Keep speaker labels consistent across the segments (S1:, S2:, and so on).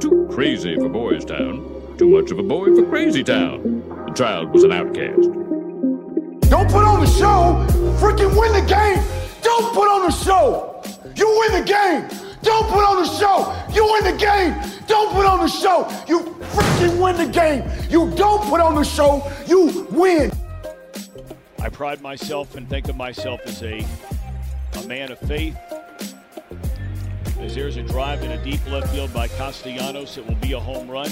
S1: Too crazy for Boys Town. Too much of a boy for Crazy Town. The child was an outcast.
S2: Don't put on the show. Freaking win the game. Don't put on the show. You win the game. Don't put on the show. You win the game. Don't put on the show. You freaking win the game. You don't put on the show. You win.
S3: I pride myself and think of myself as a, a man of faith. As there's a drive in a deep left field by Castellanos, it will be a home run.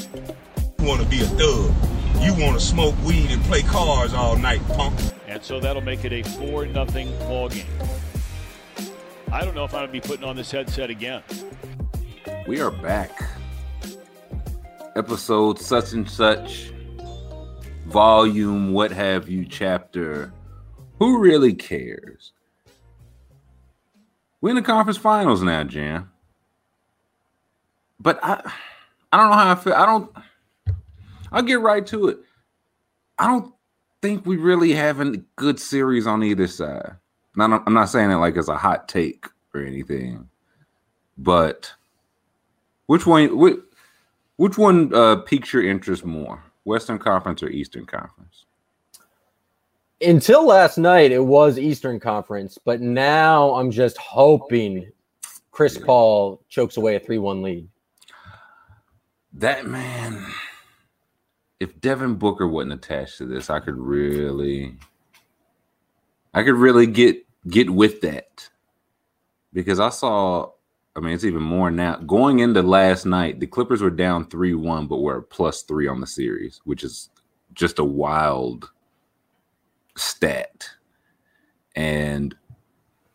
S4: You want to be a thug. You want to smoke weed and play cars all night, punk.
S3: And so that'll make it a 4 nothing ball game. I don't know if I'm going to be putting on this headset again.
S5: We are back. Episode such and such, volume, what have you, chapter. Who really cares? We're in the conference finals now, Jam. But I I don't know how I feel. I don't I'll get right to it. I don't think we really have a good series on either side. Now, I'm not saying it like it's a hot take or anything, but which one? Which, which one uh, piques your interest more, Western Conference or Eastern Conference?
S6: Until last night, it was Eastern Conference, but now I'm just hoping Chris Paul chokes away a 3 1 lead.
S5: That man, if Devin Booker wasn't attached to this, I could really, I could really get get with that because I saw. I mean, it's even more now. Going into last night, the Clippers were down three one, but were plus three on the series, which is just a wild stat. And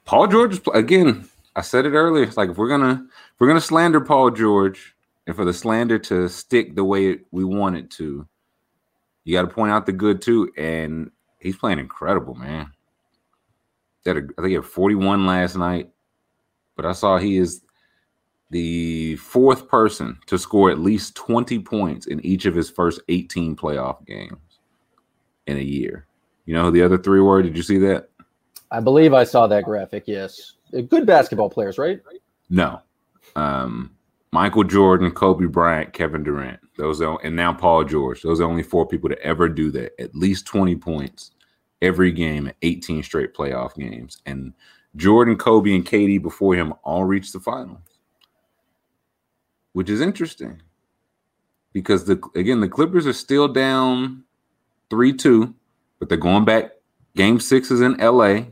S5: Paul George again. I said it earlier. It's like if we're gonna if we're gonna slander Paul George, and for the slander to stick the way we want it to, you got to point out the good too. And he's playing incredible, man. That I think he had 41 last night, but I saw he is the fourth person to score at least 20 points in each of his first 18 playoff games in a year. You know who the other three were? Did you see that?
S6: I believe I saw that graphic. Yes, good basketball players, right?
S5: No, um, Michael Jordan, Kobe Bryant, Kevin Durant. Those are, and now Paul George. Those are only four people to ever do that. At least 20 points every game 18 straight playoff games. And Jordan, Kobe, and KD before him all reached the finals. Which is interesting. Because the again, the Clippers are still down 3-2, but they're going back. Game six is in LA.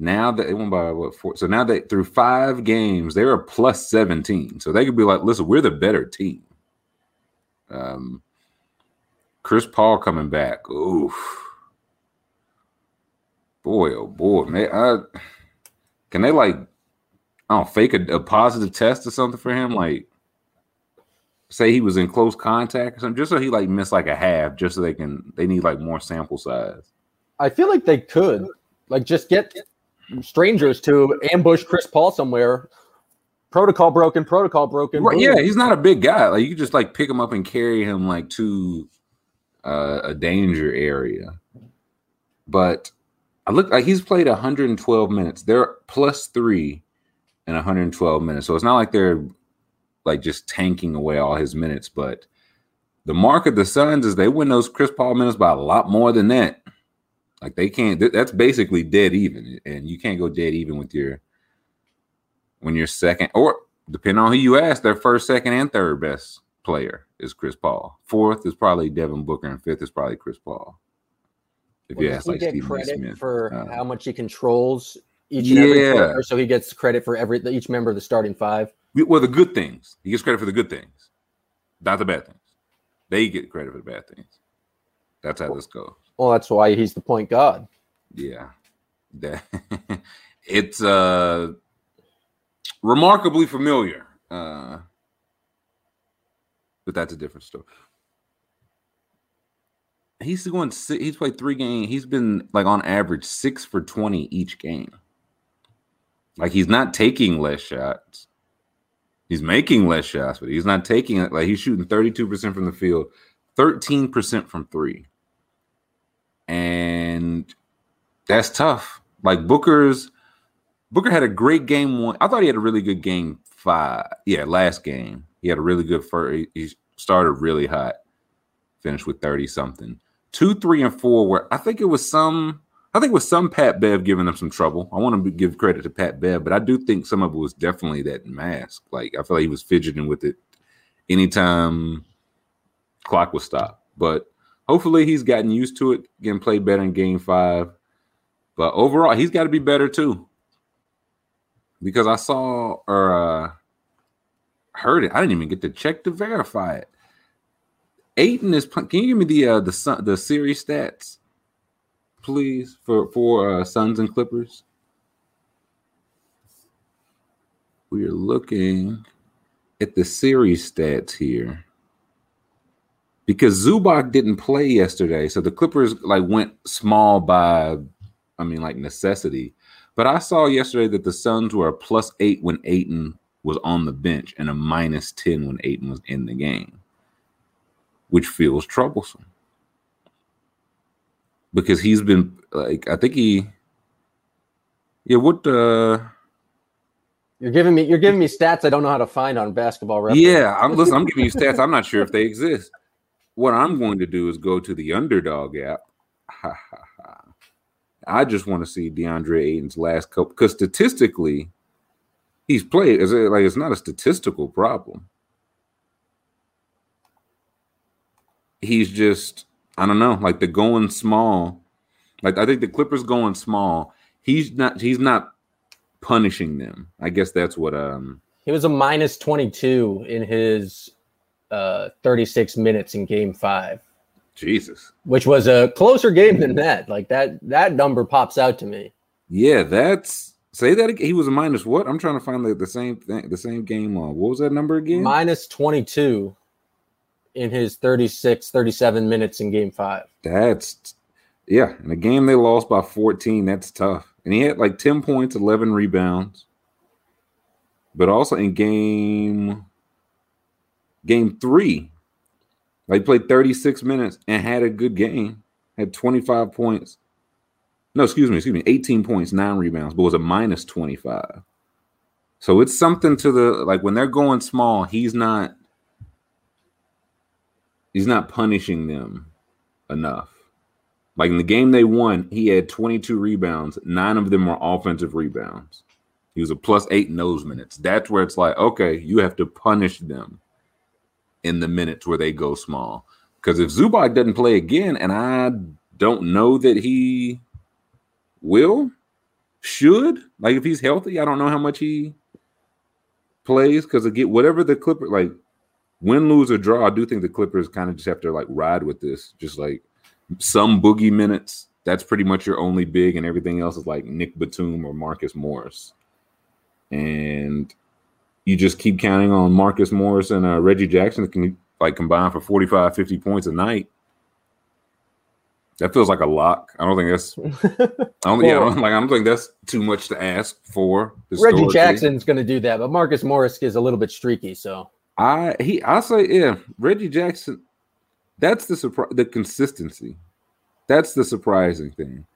S5: Now that they won by what four? So now they through five games, they're a plus 17. So they could be like, listen, we're the better team. Um Chris Paul coming back. Oof. Boy, oh boy, man. I, can they like I don't fake a, a positive test or something for him? Like say he was in close contact or something, just so he like missed like a half, just so they can they need like more sample size.
S6: I feel like they could like just get strangers to ambush Chris Paul somewhere. Protocol broken, protocol broken.
S5: Right, yeah, he's not a big guy. Like you could just like pick him up and carry him like to uh, a danger area. But I look like he's played 112 minutes. They're plus three in 112 minutes. So it's not like they're like just tanking away all his minutes. But the mark of the Suns is they win those Chris Paul minutes by a lot more than that. Like they can't. That's basically dead even, and you can't go dead even with your when you're second or depending on who you ask, their first, second, and third best player is Chris Paul. Fourth is probably Devin Booker, and fifth is probably Chris Paul.
S6: If well, you ask, like get Stephen credit Smith. for uh, how much he controls each and yeah. every player, so he gets credit for every each member of the starting five.
S5: Well, the good things he gets credit for the good things, not the bad things. They get credit for the bad things. That's how this goes.
S6: Well, that's why he's the point guard.
S5: Yeah, it's uh remarkably familiar. Uh, but that's a different story. He's going. He's played three games. He's been like on average six for twenty each game. Like he's not taking less shots. He's making less shots, but he's not taking it. Like he's shooting thirty-two percent from the field, thirteen percent from three, and that's tough. Like Booker's Booker had a great game one. I thought he had a really good game five. Yeah, last game. He had a really good first. He started really hot, finished with 30 something. Two, three, and four where I think it was some I think it was some Pat Bev giving them some trouble. I want to give credit to Pat Bev, but I do think some of it was definitely that mask. Like I feel like he was fidgeting with it anytime clock was stopped. But hopefully he's gotten used to it, getting played better in game five. But overall, he's got to be better too. Because I saw or uh heard it. I didn't even get to check to verify it. Ayton is. Can you give me the uh, the the series stats, please, for for uh, Suns and Clippers? We are looking at the series stats here because Zubac didn't play yesterday, so the Clippers like went small by, I mean, like necessity. But I saw yesterday that the Suns were a plus eight when Ayton was on the bench and a minus 10 when Ayton was in the game, which feels troublesome. Because he's been like, I think he, yeah, what, uh,
S6: you're giving me you're giving me stats I don't know how to find on basketball reference.
S5: Yeah, I'm listen, I'm giving you stats. I'm not sure if they exist. What I'm going to do is go to the underdog app. I just want to see DeAndre Ayton's last couple because statistically, he's played. Is it like it's not a statistical problem? He's just I don't know, like the going small. Like I think the Clippers going small. He's not. He's not punishing them. I guess that's what. Um.
S6: He was a minus twenty two in his uh 36 minutes in Game Five.
S5: Jesus.
S6: Which was a closer game than that. Like that. That number pops out to me.
S5: Yeah, that's Say that again. He was a minus what? I'm trying to find the, the same thing, the same game on. What was that number again?
S6: Minus 22 in his 36, 37 minutes in game five.
S5: That's yeah. In a game they lost by 14, that's tough. And he had like 10 points, 11 rebounds. But also in game game three, they played 36 minutes and had a good game. Had 25 points, no, excuse me, excuse me, 18 points, nine rebounds, but was a minus 25. So it's something to the like when they're going small, he's not he's not punishing them enough. Like in the game they won, he had 22 rebounds, nine of them were offensive rebounds. He was a plus eight in those minutes. That's where it's like, okay, you have to punish them in the minutes where they go small. Because if Zubac doesn't play again, and I don't know that he will, should, like if he's healthy, I don't know how much he plays because again, whatever the Clipper like win, lose, or draw, I do think the Clippers kind of just have to like ride with this. Just like some boogie minutes. That's pretty much your only big, and everything else is like Nick Batum or Marcus Morris. And you just keep counting on Marcus Morris and uh, Reggie Jackson can like combine for 45, 50 points a night. That feels like a lock. I don't think that's. I don't, well, yeah, I don't, like I don't think that's too much to ask for.
S6: Reggie Jackson's going to do that, but Marcus Morris is a little bit streaky. So
S5: I he I say yeah, Reggie Jackson. That's the surprise. The consistency. That's the surprising thing.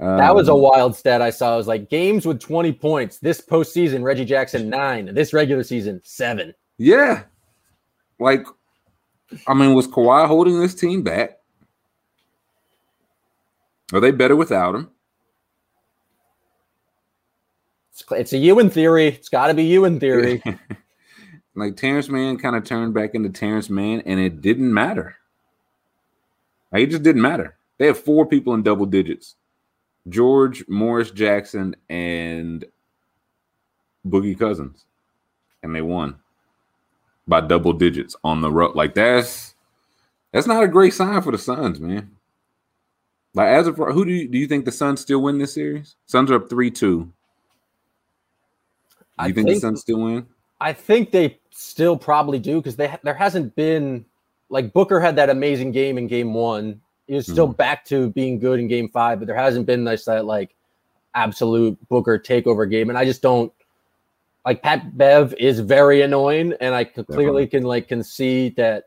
S6: Um, that was a um, wild stat I saw. It was like games with 20 points this postseason. Reggie Jackson nine. This regular season seven.
S5: Yeah, like I mean, was Kawhi holding this team back? Are they better without him?
S6: It's, it's a you in theory. It's got to be you in theory.
S5: like Terance Mann kind of turned back into Terance Mann, and it didn't matter. Like, it just didn't matter. They have four people in double digits: George, Morris, Jackson, and Boogie Cousins, and they won by double digits on the road. Like that's that's not a great sign for the Suns, man. Like as of who do you do you think the Suns still win this series? Suns are up three two. Do you think, think, the Suns still win?
S6: I think they still probably do because they there hasn't been like Booker had that amazing game in game one. He was still mm-hmm. back to being good in game five, but there hasn't been this that like absolute Booker takeover game. And I just don't like Pat Bev is very annoying, and I clearly can like concede that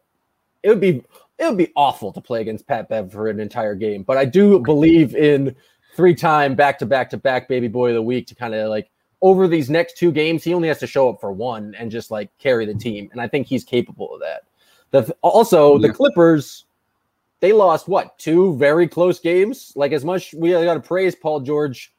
S6: it would be it would be awful to play against Pat Bev for an entire game. But I do believe in three time back to back to back baby boy of the week to kind of like over these next two games, he only has to show up for one and just like carry the team. And I think he's capable of that. The also the Clippers, they lost what two very close games. Like as much we got to praise Paul George.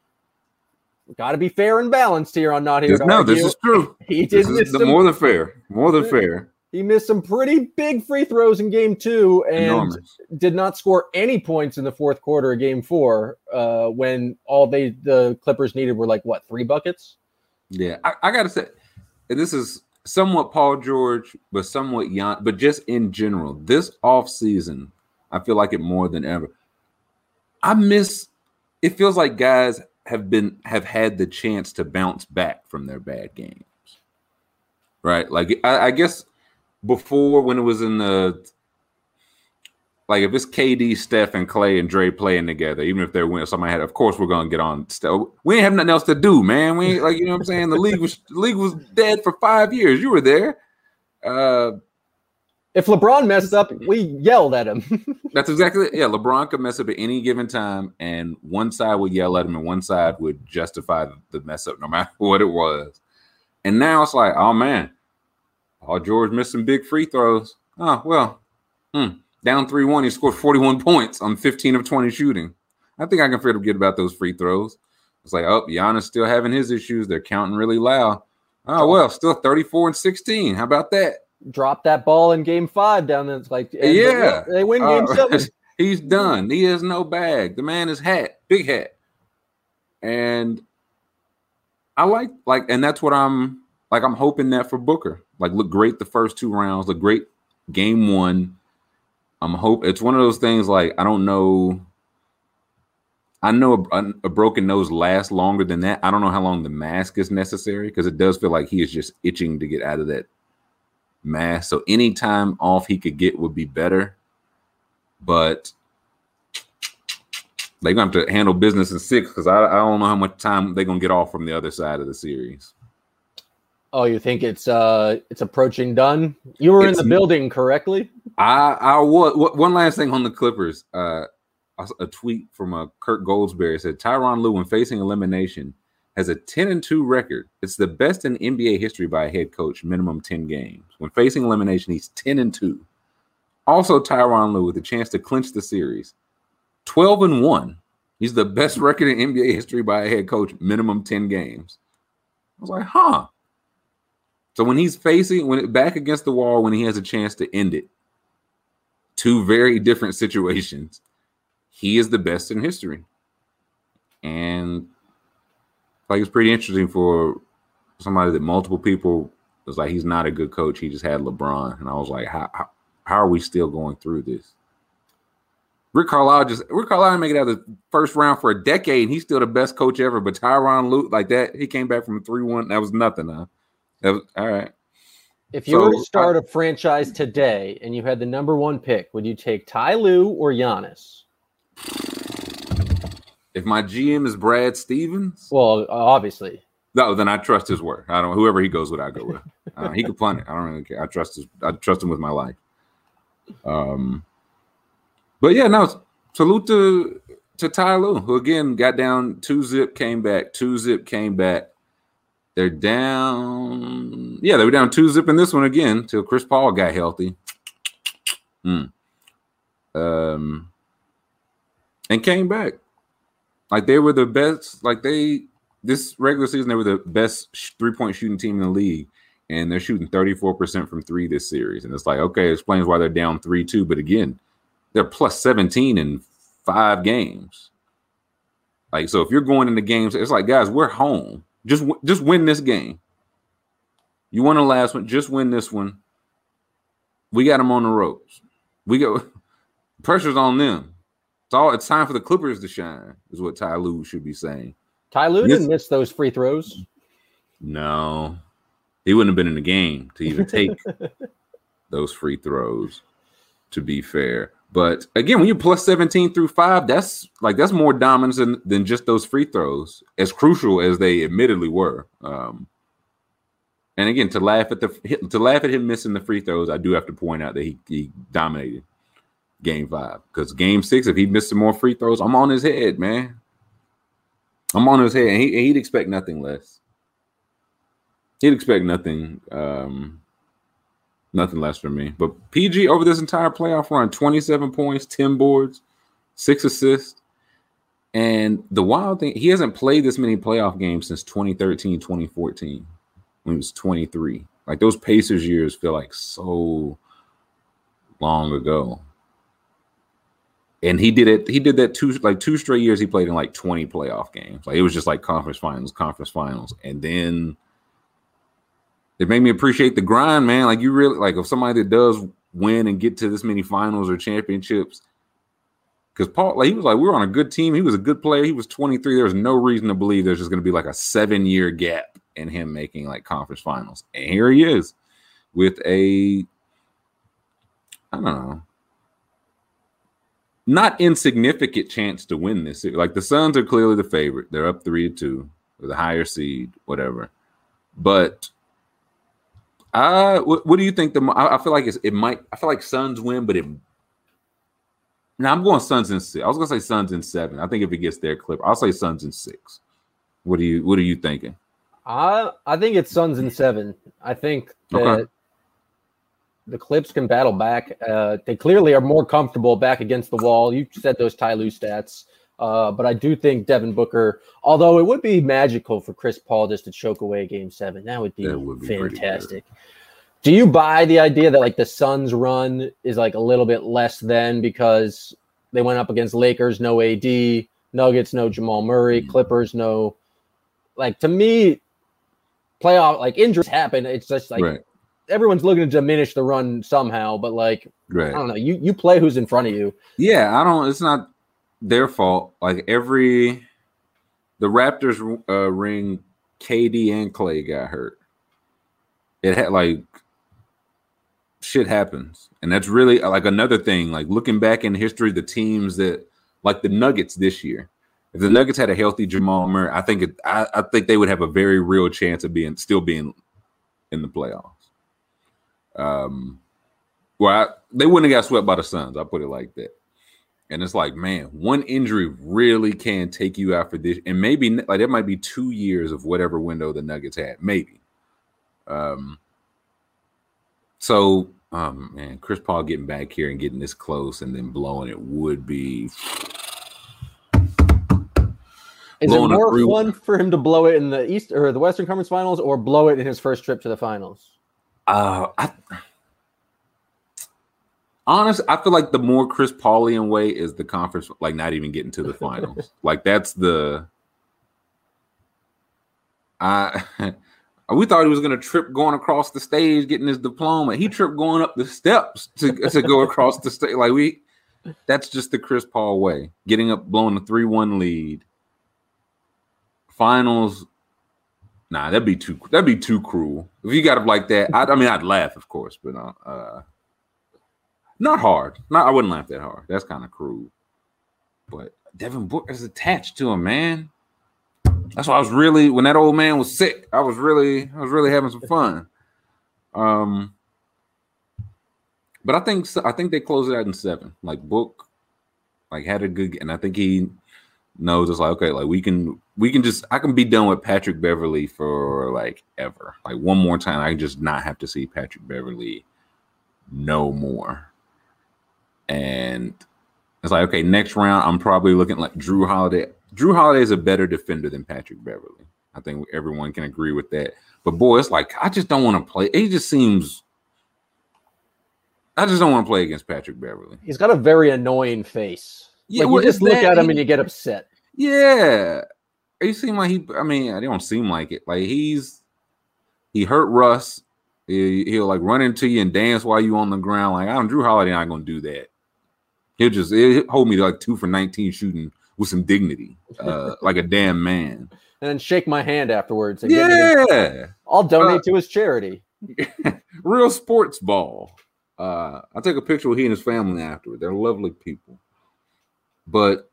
S6: Got to be fair and balanced here on not here. To
S5: no,
S6: argue.
S5: this is true.
S6: He did
S5: is
S6: miss
S5: the-
S6: some
S5: more than fair. More than fair.
S6: he missed some pretty big free throws in game two and
S5: Enormous.
S6: did not score any points in the fourth quarter of game four uh, when all they the Clippers needed were like what three buckets.
S5: Yeah, I, I gotta say, and this is somewhat Paul George, but somewhat Jan, but just in general, this off season, I feel like it more than ever. I miss. It feels like guys have been have had the chance to bounce back from their bad games, right? Like I, I guess before when it was in the like if it's KD, Steph, and Clay and Dre playing together, even if they're winning, somebody had, of course, we're gonna get on. Steph. We ain't have nothing else to do, man. We ain't like you know what I'm saying. The league was the league was dead for five years. You were there. Uh,
S6: If LeBron messed up, we yelled at him.
S5: that's exactly it. Yeah, LeBron could mess up at any given time, and one side would yell at him, and one side would justify the mess up, no matter what it was. And now it's like, oh man, Paul George missed some big free throws. Oh well, hmm. down three one, he scored forty one points on fifteen of twenty shooting. I think I can forget about those free throws. It's like, oh, Giannis still having his issues. They're counting really loud. Oh well, still thirty four and sixteen. How about that?
S6: Drop that ball in game five down there. It's like
S5: Yeah.
S6: they win game
S5: Uh,
S6: seven.
S5: He's done. He has no bag. The man is hat, big hat. And I like like, and that's what I'm like. I'm hoping that for Booker. Like, look great the first two rounds. Look great game one. I'm hope it's one of those things. Like, I don't know. I know a, a broken nose lasts longer than that. I don't know how long the mask is necessary because it does feel like he is just itching to get out of that mask. So any time off he could get would be better. But they're gonna have to handle business in six because I, I don't know how much time they're gonna get off from the other side of the series.
S6: Oh, you think it's uh it's approaching done? You were in the building correctly?
S5: I I was one last thing on the Clippers. Uh, a tweet from uh, Kirk Goldsberry said Tyronn Lue, when facing elimination, has a 10 and 2 record. It's the best in NBA history by a head coach, minimum 10 games. When facing elimination, he's 10 and 2. Also, Tyronn Lue with a chance to clinch the series, 12 and 1. He's the best record in NBA history by a head coach, minimum 10 games. I was like, huh. So when he's facing when back against the wall, when he has a chance to end it, two very different situations. He is the best in history. And like it's pretty interesting for somebody that multiple people was like he's not a good coach. He just had LeBron. And I was like, how how, how are we still going through this? Rick Carlisle just Rick Carlisle didn't make it out of the first round for a decade, and he's still the best coach ever. But Tyronn Lue, like that, he came back from three one. That was nothing, huh? That was all right.
S6: If you were to
S5: uh,
S6: start a franchise today and you had the number one pick, would you take Ty Lue or Giannis?
S5: If my GM is Brad Stevens,
S6: Well, obviously.
S5: No, then I trust his word. I don't. Whoever he goes with, I go with. Uh, he could punt it. I don't really care. I trust his. I trust him with my life. Um, but yeah, no. Salute to to Ty Lue, who again got down two zip, came back, two zip, came back. They're down. Yeah, they were down two zip in this one again till Chris Paul got healthy. Hmm. Um, and came back. Like they were the best. Like they this regular season, they were the best three point shooting team in the league, and they're shooting 34% from three this series. And it's like, okay, it explains why they're down 3 2. But again, they're plus 17 in five games. Like, so if you're going into games, it's like, guys, we're home. Just, just win this game. You won the last one, just win this one. We got them on the ropes. We go, pressure's on them. It's all. It's time for the Clippers to shine, is what Ty Lue should be saying.
S6: Ty Lue didn't miss those free throws.
S5: No, he wouldn't have been in the game to even take those free throws. To be fair, but again, when you're plus 17 through five, that's like that's more dominance than, than just those free throws, as crucial as they admittedly were. Um, and again, to laugh at the to laugh at him missing the free throws, I do have to point out that he, he dominated game five because game six, if he missed some more free throws, I'm on his head, man. I'm on his head, and he, he'd expect nothing less. he'd expect nothing, um, nothing less from me. But PG over this entire playoff run, 27 points, 10 boards, six assists. And the wild thing, he hasn't played this many playoff games since 2013, 2014, when he was 23. Like those Pacers years feel like so long ago. And he did it, he did that two like two straight years he played in like 20 playoff games. Like it was just like conference finals, conference finals. And then it made me appreciate the grind, man. Like you really like if somebody that does win and get to this many finals or championships. Because Paul, like he was like, we were on a good team. He was a good player. He was 23. There was no reason to believe there's just going to be like a seven year gap in him making like conference finals. And here he is with a, I don't know, not insignificant chance to win this. Like the Suns are clearly the favorite. They're up three to two with a higher seed, whatever. But uh, what, what do you think? The I, I feel like it's, it might. I feel like Suns win, but it. Now I'm going Suns in six. I was gonna say Suns in seven. I think if it gets there, clip, I'll say Suns in six. What do you What are you thinking?
S6: I I think it's Suns in seven. I think that
S5: Okay.
S6: The Clips can battle back. Uh, they clearly are more comfortable back against the wall. You said those Ty Lue stats. Uh, but I do think Devin Booker, although it would be magical for Chris Paul just to choke away game seven, that would be,
S5: That would be
S6: fantastic. Do you buy the idea that like the Suns run is like a little bit less than because they went up against Lakers, no AD, Nuggets, no Jamal Murray,
S5: Mm.
S6: Clippers, no like to me, playoff like injuries happen. It's just like
S5: right,
S6: everyone's looking to diminish the run somehow, but like I don't know, you you play who's in front of you.
S5: Yeah, I don't. It's not their fault. Like every the Raptors uh, ring, KD and Clay got hurt. It had like shit happens, and that's really like another thing. Like looking back in history, the teams that like the Nuggets this year. If the Nuggets had a healthy Jamal Murray, I think it, I, I think they would have a very real chance of being still being in the playoffs. Um, well, I, they wouldn't have got swept by the Suns. I'll put it like that. And it's like, man, one injury really can take you out for this, and maybe like that might be two years of whatever window the Nuggets had, maybe. Um. So, um, man, Chris Paul getting back here and getting this close and then blowing it would be
S6: Is it
S5: a
S6: more fun for him to blow it in the East or the Western Conference Finals, or blow it in his first trip to the finals?
S5: Uh, I, honest, I feel like the more Chris Paulian way is the conference, like not even getting to the finals. like that's the. I we thought he was gonna trip going across the stage, getting his diploma. He tripped going up the steps to to go across the stage. Like we, that's just the Chris Paul way. Getting up, blowing a three one lead. Finals, Nah, that'd be too that'd be too cruel. If you got it like that, I, I mean, I'd laugh, of course, but uh, uh not hard. Not I wouldn't laugh that hard. That's kind of cruel. But Devin Booker's attached to him, man. That's why I was really when that old man was sick. I was really I was really having some fun. Um, but I think I think they closed it out in seven. Like Book, like had a good, and I think he knows it's like okay, like we can we can just I can be done with Patrick Beverley for like ever. Like one more time, I can just not have to see Patrick Beverley no more. And it's like okay, next round I'm probably looking like Jrue Holiday. Jrue Holiday is a better defender than Patrick Beverley. I think everyone can agree with that. But boy, it's like I just don't want to play. It just seems I just don't want to play against Patrick Beverley.
S6: He's got a very annoying face.
S5: Yeah,
S6: like
S5: well,
S6: you just look
S5: that-
S6: at him
S5: he-
S6: and you get upset.
S5: Yeah. He seem like he I mean, I don't seem like it. Like he's he hurt Russ. He, he'll like run into you and dance while you on the ground. Like I don't Jrue Holiday not gonna do that. He'll just he'll hold me to like two for 19 shooting with some dignity. Uh like a damn man.
S6: And then shake my hand afterwards. And give me the-
S5: Yeah.
S6: I'll donate
S5: Uh,
S6: to his charity.
S5: Real sports ball. Uh I'll take a picture with he and his family afterward. They're lovely people. But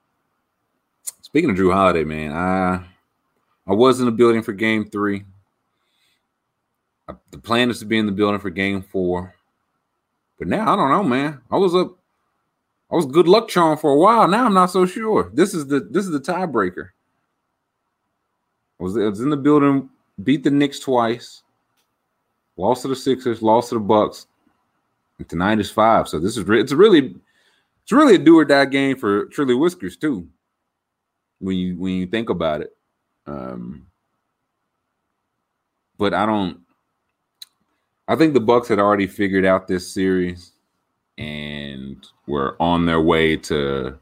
S5: speaking of Jrue Holiday, man, I I was in the building for game three. I, the plan is to be in the building for game four. But now I don't know, man. I was up, I was good luck charm for a while. Now I'm not so sure. This is the this is the tiebreaker. I was, I was in the building, beat the Knicks twice, lost to the Sixers, lost to the Bucks. And tonight is five. So this is it's really it's really a do or die game for Trilly Whiskers too. When you when you think about it, um, but I don't. I think the Bucks had already figured out this series and were on their way to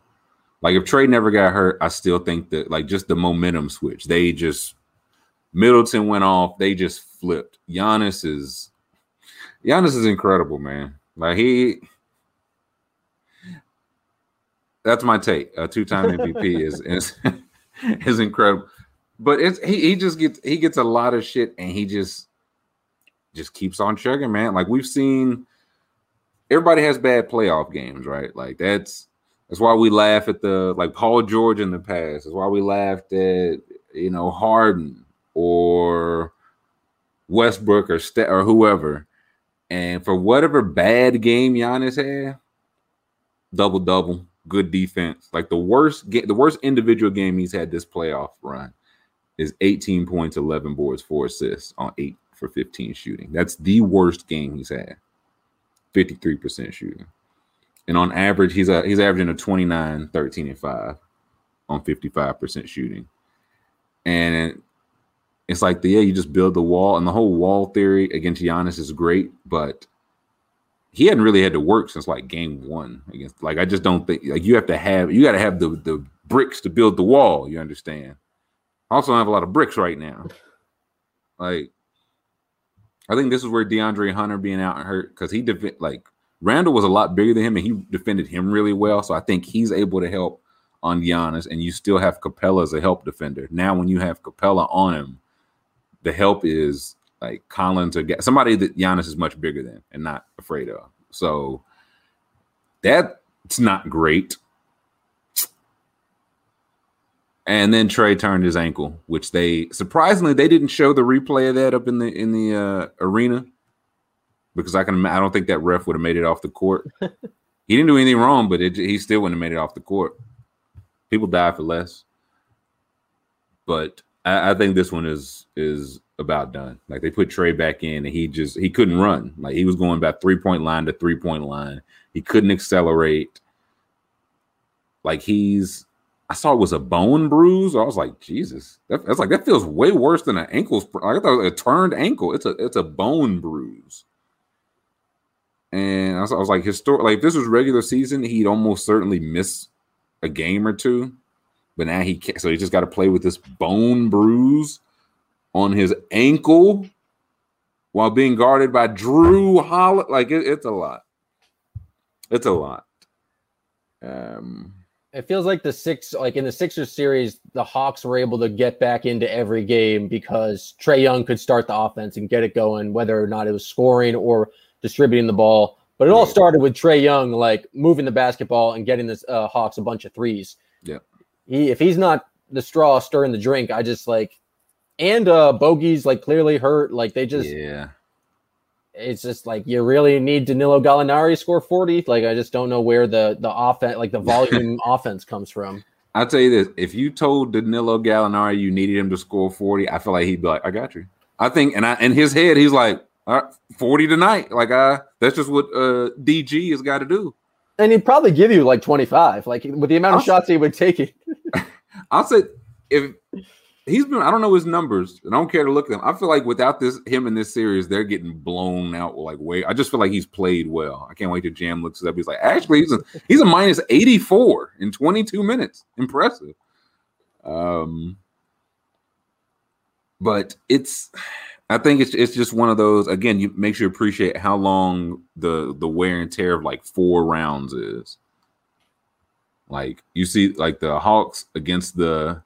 S5: like if Trae never got hurt, I still think that like just the momentum switch. They just Middleton went off, they just flipped. Giannis is Giannis is incredible, man. Like he that's my take. A two-time MVP is is is incredible. But it's he, he just gets he gets a lot of shit and he just just keeps on chugging, man. Like we've seen everybody has bad playoff games, right? Like that's that's why we laugh at the like Paul George in the past. That's why we laughed at you know Harden or Westbrook or St- or whoever. And for whatever bad game Giannis had, double double, good defense. Like the worst game, the worst individual game he's had this playoff run is 18 points, 11 boards, four assists on eight for 15 shooting. That's the worst game he's had. 53% shooting. And on average, he's a, he's averaging a 29, 13, and 5 on 55% shooting. And it's like the yeah, you just build the wall, and the whole wall theory against Giannis is great, but he hadn't really had to work since like game one against like I just don't think like you have to have you gotta have the the bricks to build the wall, you understand. Also don't have a lot of bricks right now. Like I think this is where DeAndre Hunter being out and hurt because he def- like Randle was a lot bigger than him and he defended him really well. So I think he's able to help on Giannis, and you still have Capela as a help defender. Now, when you have Capela on him, the help is like Collins or somebody that Giannis is much bigger than and not afraid of. So that's not great. And then Trae turned his ankle, which they surprisingly they didn't show the replay of that up in the in the uh, arena because I can I don't think that ref would have made it off the court. he didn't do anything wrong, but it, he still wouldn't have made it off the court. People die for less, but I, I think this one is is about done. Like they put Trae back in, and he just he couldn't run. Like he was going about three point line to three point line. He couldn't accelerate. Like he's I saw it was a bone bruise. I was like, Jesus, that, that's like that feels way worse than an ankle. Like I thought a turned ankle. It's a it's a bone bruise. And I was, I was like, historic. Like if this was regular season, he'd almost certainly miss a game or two. But now he can't. So he just got to play with this bone bruise on his ankle while being guarded by Jrue Holiday. Like it, it's a lot. It's a lot. Um
S6: it feels like the six like in the Sixers series, the Hawks were able to get back into every game because Trae Young could start the offense and get it going, whether or not it was scoring or distributing the ball. But it all started with Trae Young like moving the basketball and getting the uh, Hawks a bunch of threes.
S5: Yeah.
S6: He if he's not the straw stirring the drink, I just like and uh Bogey's like clearly hurt. Like they just
S5: yeah.
S6: It's just like you really need Danilo Gallinari score 40. Like I just don't know where the the offense like the volume offense comes from.
S5: I'll tell you this: if you told Danilo Gallinari you needed him to score 40, I feel like he'd be like, I got you. I think and I in his head, he's like, all right, 40 tonight. Like I that's just what uh DG has got to do.
S6: And he'd probably give you like 25, like with the amount of I'll shots say, he would take it.
S5: I'll say if he's been I don't know his numbers. I don't care to look at them. I feel like without this him in this series, they're getting blown out like way. I just feel like he's played well. I can't wait to Jam looks it up. He's like, actually, he's a he's a minus 84 in 22 minutes. Impressive. Um but it's I think it's it's just one of those again, you makes you appreciate how long the the wear and tear of like four rounds is. Like you see like the Hawks against the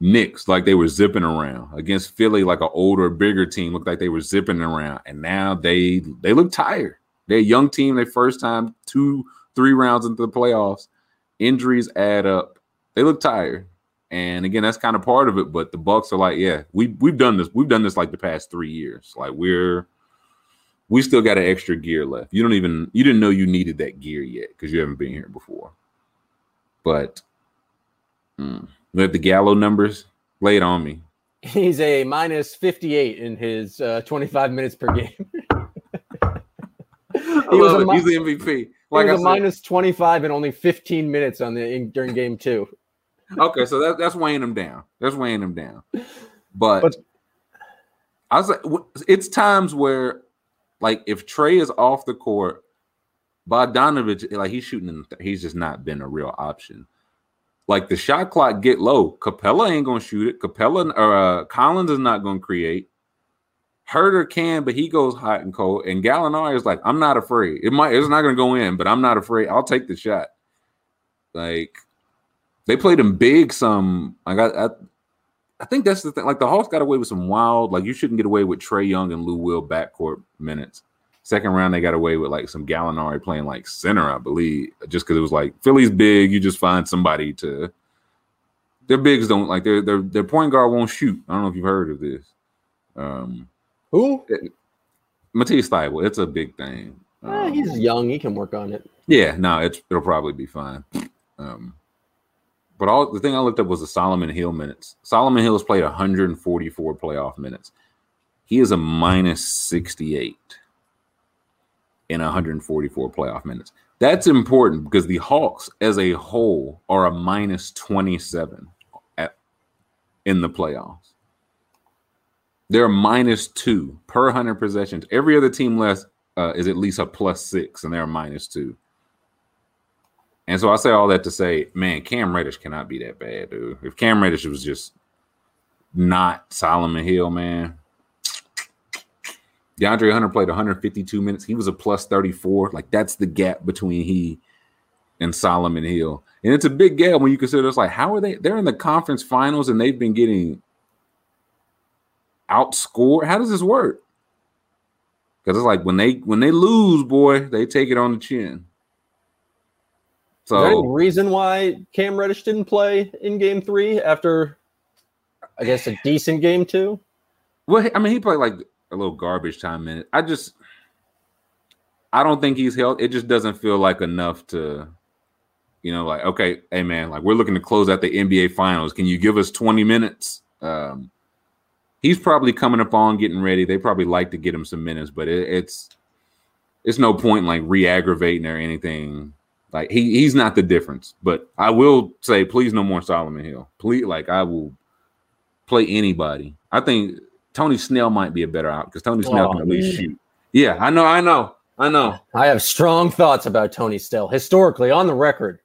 S5: Knicks like they were zipping around against Philly, like an older, bigger team, looked like they were zipping around, and now they they look tired. They're a young team. Their first time two, three rounds into the playoffs. Injuries add up. They look tired, and again, that's kind of part of it. But the Bucks are like, yeah, we we've done this. We've done this like the past three years. Like we're we still got an extra gear left. You don't even you didn't know you needed that gear yet because you haven't been here before. But. We have the Gallo numbers. Lay it on me.
S6: He's a minus 58 in his uh, 25 minutes per game.
S5: he was
S6: mi-
S5: He's the MVP. Like
S6: he
S5: I
S6: was
S5: said,
S6: a minus 25 and only 15 minutes on the in, during game two.
S5: Okay, so that, that's weighing him down. That's weighing him down. But,
S6: But-
S5: I was like, it's times where, like, if Trae is off the court, Bogdanovich, like, he's shooting, in the, he's just not been a real option. Like the shot clock get low, Capela ain't gonna shoot it. Capela or uh, Collins is not gonna create. Huerter can, but he goes hot and cold. And Gallinari is like, I'm not afraid. It might, it's not gonna go in, but I'm not afraid. I'll take the shot. Like they played him big. Some like I, I, I think that's the thing. Like the Hawks got away with some wild. Like you shouldn't get away with Trae Young and Lou Will backcourt minutes. Second round, they got away with like some Gallinari playing like center, I believe, just because it was like Philly's big. You just find somebody to. Their bigs don't like their their their point guard won't shoot. I don't know if you've heard of this. Um,
S6: Who?
S5: Matisse Thybulle, it's a big thing.
S6: Eh,
S5: Um,
S6: he's young. He can work on it.
S5: yeah, no, it's it'll probably be fine. Um, but all the thing I looked up was the Solomon Hill minutes. Solomon Hill has played 144 playoff minutes. He is a minus 68 in 144 playoff minutes. That's important because the Hawks as a whole are a minus 27 at in the playoffs. They're minus two per 100 possessions. Every other team less uh, is at least a plus six, and they're minus two. And so I say all that to say, man, Cam Reddish cannot be that bad, dude. If Cam Reddish was just not Solomon Hill, man. DeAndre Hunter played 152 minutes. He was a plus 34. Like that's the gap between he and Solomon Hill. And it's a big gap when you consider it's like, how are they? They're in the conference finals and they've been getting outscored. How does this work? Because it's like when they when they lose, boy, they take it on the chin.
S6: Is there any reason why Cam Reddish didn't play in game three after, I guess, a decent game two?
S5: well, I mean, he played like a little garbage time minute. I just I don't think he's held. It just doesn't feel like enough to, you know, like okay, hey man, like we're looking to close out the NBA finals. Can you give us 20 minutes? Um he's probably coming up on getting ready. They probably like to get him some minutes, but it, it's it's no point in like re-aggravating or anything. Like he he's not the difference. But I will say, please no more Solomon Hill. Please, like I will play anybody. I think Tony Snell might be a better out because Tony Snell
S6: Oh,
S5: can at least shoot. Yeah, I know, I know, I know.
S6: I have strong thoughts about Tony Snell Historically, on the record,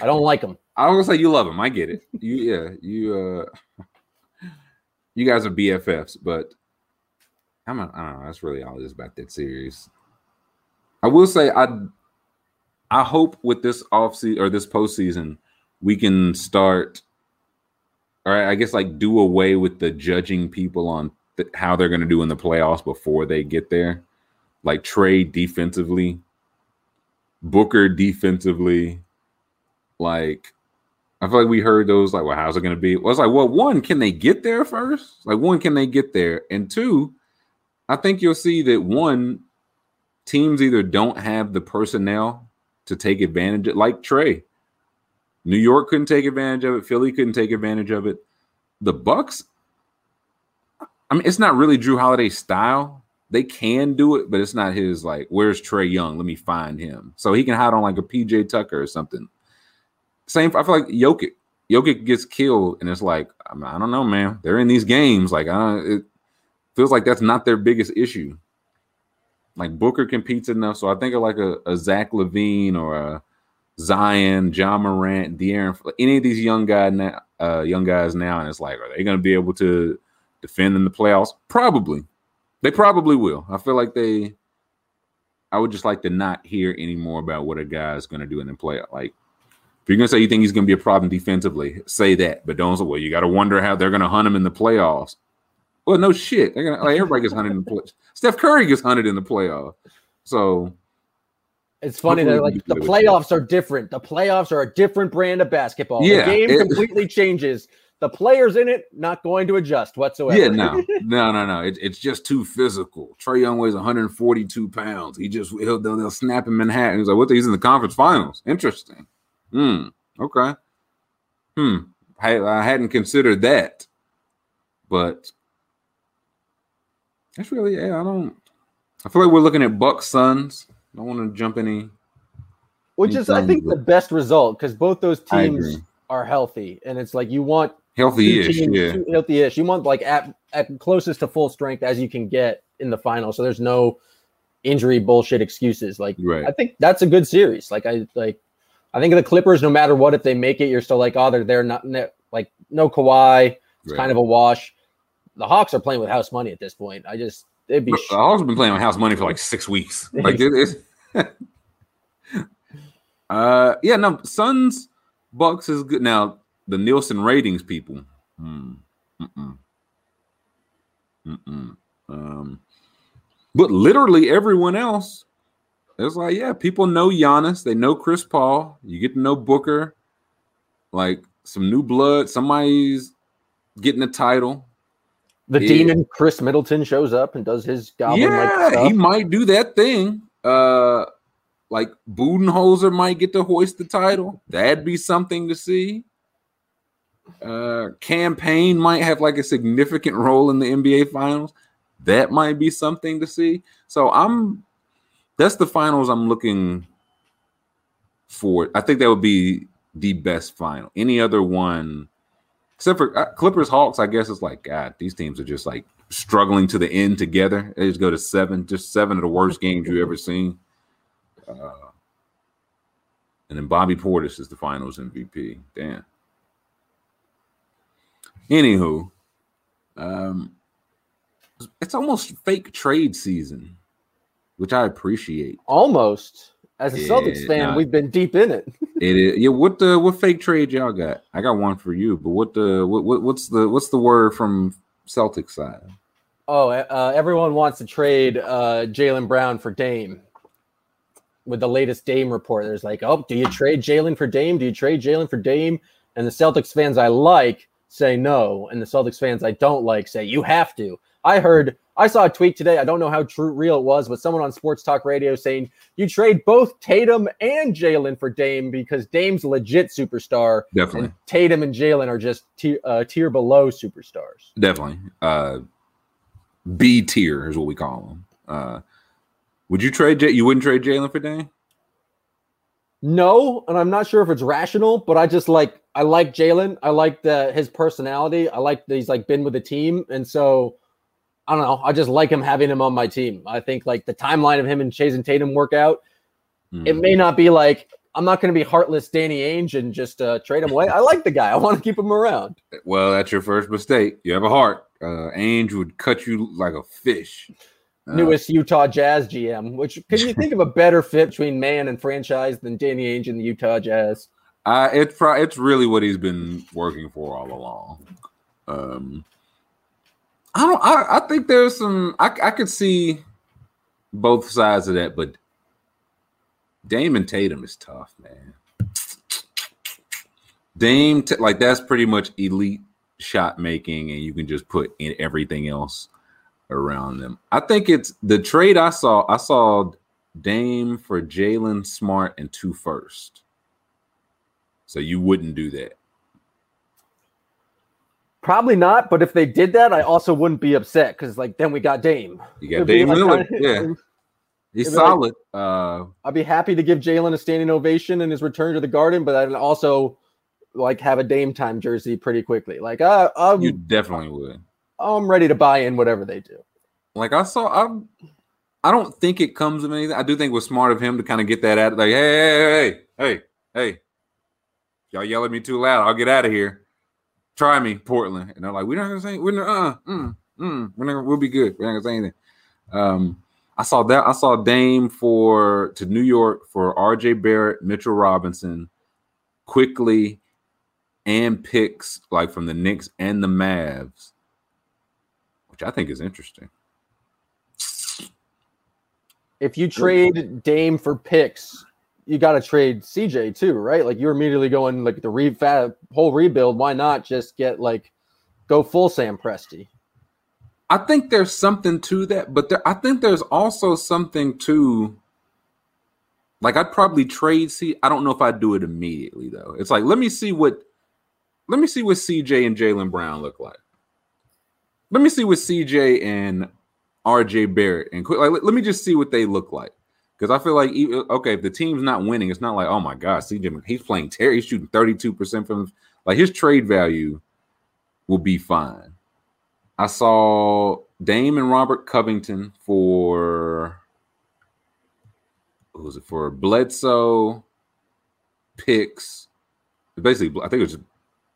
S6: I don't like him.
S5: I was gonna say you love him. I get it. You yeah, you uh you guys are BFFs, but I'm not, I don't know. That's really all it is about that series. I will say I I hope with this offseason or this postseason we can start or I guess like do away with the judging people on th- how they're going to do in the playoffs before they get there. Like trade defensively, Booker defensively, like I feel like we heard those like, well, how's it going to be? Well, it's like, well, one, can they get there first? Like, one, can they get there? And two, I think you'll see that one, teams either don't have the personnel to take advantage of, like Trae. New York couldn't take advantage of it. Philly couldn't take advantage of it. The Bucks, I mean, it's not really Jrue Holiday style. They can do it, but it's not his like, where's Trae Young? Let me find him. So he can hide on like a PJ Tucker or something. Same, I feel like Jokic. Jokic gets killed, and it's like, I, don't know, man. They're in these games. Like, I it feels like that's not their biggest issue. Like Booker competes enough, so I think of like a, a Zach LaVine or a Zion, Ja Morant, De'Aaron, any of these young guys now, uh, young guys now, and it's like, are they going to be able to defend in the playoffs? Probably. They probably will. I feel like they. I would just like to not hear any more about what a guy is going to do in the playoff. Like, if you're going to say you think he's going to be a problem defensively, say that. But don't say, well, you got to wonder how they're going to hunt him in the playoffs. Well, no shit. They're gonna like everybody gets hunted in the playoffs. Steph Curry gets hunted in the playoffs. So
S6: It's funny that like the playoffs are different. The playoffs are a different brand of basketball.
S5: Yeah,
S6: the game
S5: it-
S6: completely changes. The players in it not going to adjust whatsoever.
S5: Yeah, no, no, no, no. It, it's just too physical. Trae Young weighs 142 pounds. He just he'll they'll, they'll snap him in half. He's like, what? He's in the conference finals. Interesting. Hmm. Okay. Hmm. I, I hadn't considered that. but that's really yeah. I don't. I feel like we're looking at Bucks Suns. I don't want to jump any.
S6: Which is, I think, the best result because both those teams are healthy, and it's like you want
S5: Healthy-ish,
S6: teams,
S5: yeah.
S6: healthy-ish. You want like at at closest to full strength as you can get in the final. So there's no injury bullshit excuses. Like
S5: Right.
S6: I think that's a good series. Like I like I think the Clippers, no matter what, if they make it, you're still like, oh, they're they're not like no Kawhi. It's
S5: Right.
S6: kind of a wash. The Hawks are playing with house money at this point. I just it'd be
S5: But The Hawks have been playing with house money for like six weeks. Like it is. uh, yeah, no, Suns Bucks is good. Now the Nielsen ratings people. Hmm. Mm-mm. Mm-mm. Um, but literally everyone else, it's like, yeah, people know Giannis. They know Chris Paul. You get to know Booker. Like some new blood. Somebody's getting a title.
S6: The
S5: yeah.
S6: demon Khris Middleton shows up and does his goblin like
S5: yeah,
S6: stuff.
S5: he might do that thing. Uh, like Budenholzer might get to hoist the title. That'd be something to see. Uh, Cam Payne might have like a significant role in the NBA finals. That might be something to see. So I'm. That's the finals I'm looking for. I think that would be the best final. Any other one, except for uh, Clippers Hawks, I guess it's like God. These teams are just like struggling to the end together. They just go to seven, just seven of the worst games you've ever seen. Uh, and then Bobby Portis is the Finals MVP. Damn. Anywho, um, it's almost fake trade season, which I appreciate.
S6: Almost. As a Celtics fan,
S5: nah.
S6: we've been deep in it.
S5: It is yeah. What the what fake trade y'all got? I got one for you, but what the what, what what's the what's the word from Celtic side?
S6: Oh, uh, everyone wants to trade uh, Jaylen Brown for Dame. With the latest Dame report, there's like, oh, do you trade Jaylen for Dame? Do you trade Jaylen for Dame? And the Celtics fans I like say no, and the Celtics fans I don't like say you have to. I heard, I saw a tweet today. I don't know how true real it was, but someone on Sports Talk Radio saying you trade both Tatum and Jaylen for Dame because Dame's legit superstar,
S5: Definitely,
S6: and Tatum and Jaylen are just tier, uh, tier below superstars.
S5: definitely. Uh, B tier is what we call them. Uh, would you trade? J- you wouldn't trade Jaylen for Dame?
S6: No, and I'm not sure if it's rational, but I just like I like Jaylen. I like the his personality. I like that he's like been with the team, and so I don't know. I just like him having him on my team. I think like the timeline of him and Chase and Tatum work out.
S5: Hmm.
S6: It may not be like I'm not going to be heartless Danny Ainge and just uh, trade him away. I like the guy. I want to keep him around.
S5: Well, that's your first mistake. You have a heart. Uh, Ainge would cut you like a fish. Uh,
S6: Newest Utah Jazz GM. Which can you think of a better fit between man and franchise than Danny Ainge and the Utah Jazz?
S5: Uh, it's pro- it's really what he's been working for all along. Um, I don't. I, I think there's some. I I could see both sides of that, but Dame Tatum is tough, man. Dame, t- like that's pretty much elite shot making, and you can just put in everything else around them. I think it's the trade I saw. I saw Dame for Jaylen Smart and two first. So you wouldn't do that.
S6: Probably not, but if they did that, I also wouldn't be upset because like then we got Dame.
S5: You got Dame Lillard. Yeah, he's
S6: it'd like-
S5: solid. uh,
S6: I'd be happy to give Jaylen a standing ovation in his return to the Garden, but I'd also like have a Dame time jersey pretty quickly. Like uh, I'm,
S5: you definitely would.
S6: I'm ready to buy in whatever they do.
S5: Like I saw, I'm. I don't think it comes of anything. I do think it was smart of him to kind of get that out. Like, hey, hey, hey, hey, hey, y'all yell at me too loud. I'll get out of here. Try me, Portland. And they're like, we're not gonna say, we're not, uh, mm, mm, we're not, we'll be good. We're not gonna say anything. Um, I saw that. I saw Dame for to New York for R.J. Barrett, Mitchell Robinson, Quickley, and picks like from the Knicks and the Mavs, which I think is interesting.
S6: If you trade Dame for picks, you got to trade CJ too, right? Like you're immediately going like the re- whole rebuild. Why not just get like go full Sam Presti?
S5: I think there's something to that, but there, I think there's also something to like I'd probably trade C. I don't know if I'd do it immediately though. It's like let me see what let me see what CJ and Jaylen Brown look like. let me see what CJ and RJ Barrett and like let, let me just see what they look like. Because I feel like even, okay, if the team's not winning, it's not like oh my god, CJ he's playing Terry, he's shooting 32% from like his trade value will be fine. I saw Dame and Robert Covington for what was it for Bledsoe picks. Basically, I think it was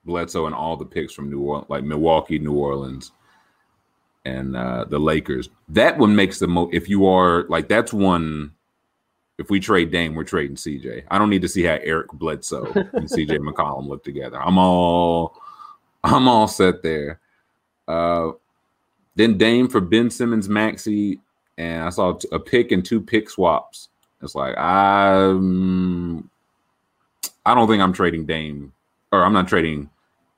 S5: Bledsoe and all the picks from New Orleans, like Milwaukee, New Orleans, and uh, the Lakers. That one makes the most. If you are like, that's one. If we trade Dame, we're trading CJ. I don't need to see how Eric Bledsoe and CJ McCollum look together. I'm all, I'm all set there. Uh, then Dame for Ben Simmons, Maxey, and I saw a pick and two pick swaps. It's like I'm, I don't think I'm trading Dame, or I'm not trading.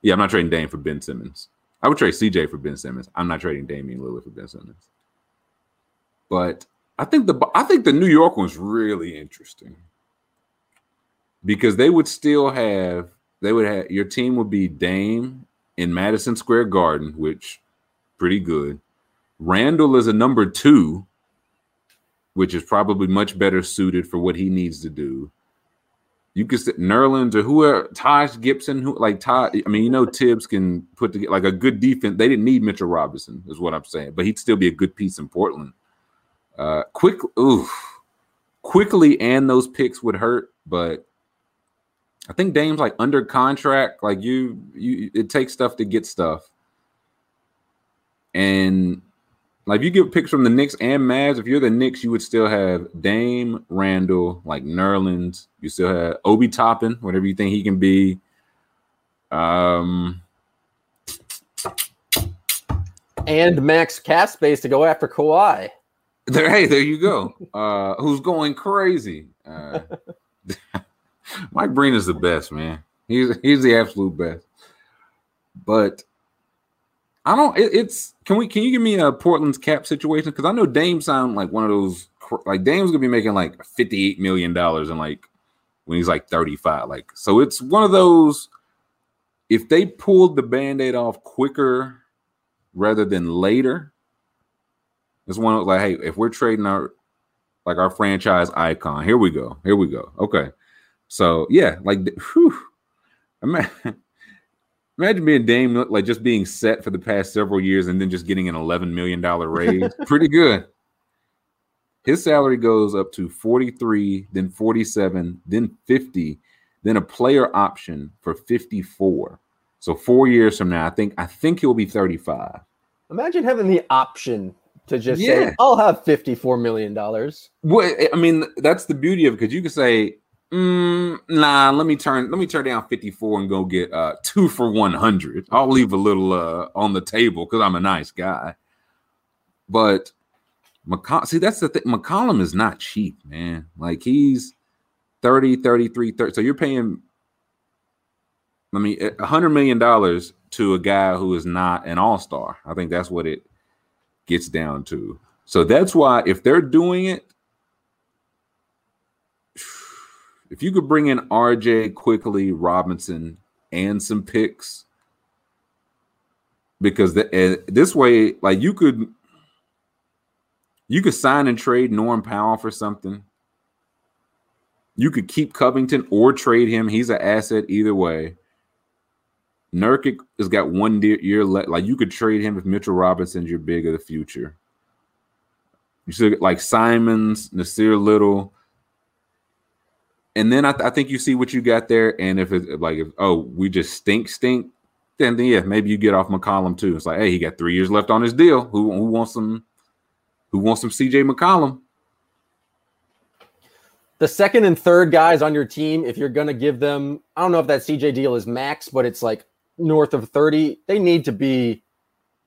S5: Yeah, I'm not trading Dame for Ben Simmons. I would trade CJ for Ben Simmons. I'm not trading Damian Lillard for Ben Simmons. But I think the I think the New York one's really interesting because they would still have they would have your team would be Dame in Madison Square Garden, which pretty good. Randle is a number two, which is probably much better suited for what he needs to do. You could sit Nerlens or whoever, Taj Gibson, who like Todd. I mean, you know, Thibs can put together like a good defense. They didn't need Mitchell Robinson, is what I'm saying, but he'd still be a good piece in Portland. Uh, quick, ooh, Quickley and those picks would hurt, but I think Dame's like under contract. Like you, you, it takes stuff to get stuff, and like you get picks from the Knicks and Mavs, if you're the Knicks, you would still have Dame, Randle, like Nerlens. You still have Obi Toppin, whatever you think he can be. Um,
S6: and max cap space to go after Kawhi.
S5: There, hey, there you go. Uh, who's going crazy? Uh, Mike Breen is the best, man. He's he's the absolute best. But I don't. It, it's can we? Can you give me a Portland's cap situation? Because I know Dame sound like one of those. Like Dame's gonna be making like fifty eight million dollars and like when he's like thirty five. Like so, it's one of those. If they pulled the band aid off quicker rather than later, it's one of like, hey, if we're trading our like our franchise icon, here we go, here we go. Okay, so yeah, like, whew, imagine, being Dame, like just being set for the past several years and then just getting an $11 million raise. Pretty good. His salary goes up to 43, then 47, then 50, then a player option for 54. So four years from now, I think I think he'll be 35.
S6: Imagine having the option to just yeah. say, I'll have $54 million.
S5: Well, I mean, that's the beauty of it because you can say, Mm, nah, let me turn let me turn down 54 and go get uh two for 100. I'll leave a little uh on the table because I'm a nice guy. But McCollum, see, that's the thing. McCollum is not cheap, man. Like he's 30, 33, 30. So you're paying, I mean, a hundred million dollars to a guy who is not an all-star. I think that's what it gets down to. So that's why if they're doing it, if you could bring in RJ Quickley, Robinson, and some picks, because the, uh, this way, like you could, you could sign and trade Norm Powell for something. You could keep Covington or trade him. He's an asset either way. Nurkic has got one year left. Like you could trade him if Mitchell Robinson's your big of the future. You should like Simons, Nassir Little and then I, th- I, think you see what you got there. And if it's like, if, oh, we just stink, stink, then, then yeah, maybe you get off McCollum too. It's like, hey, he got three years left on his deal. Who who wants some? Who wants some CJ McCollum?
S6: The second and third guys on your team, if you're gonna give them, I don't know if that CJ deal is max, but it's like north of 30. They need to be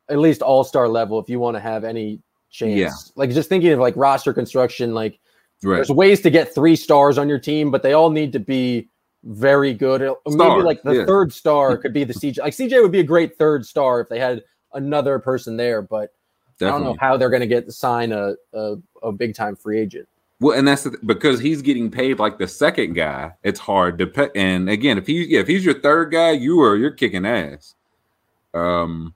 S6: at least all star level if you want to have any chance. Yeah. Like just thinking of like roster construction, like Right. There's ways to get three stars on your team, but they all need to be very good. Star. Maybe like the yeah. third star could be the CJ. Like CJ would be a great third star if they had another person there, but Definitely. I don't know how they're going to get to sign a, a, a big time free agent.
S5: Well, and that's the, because he's getting paid like the second guy. It's hard to pay. And again, if he's yeah, if he's your third guy, you are you're kicking ass. Um,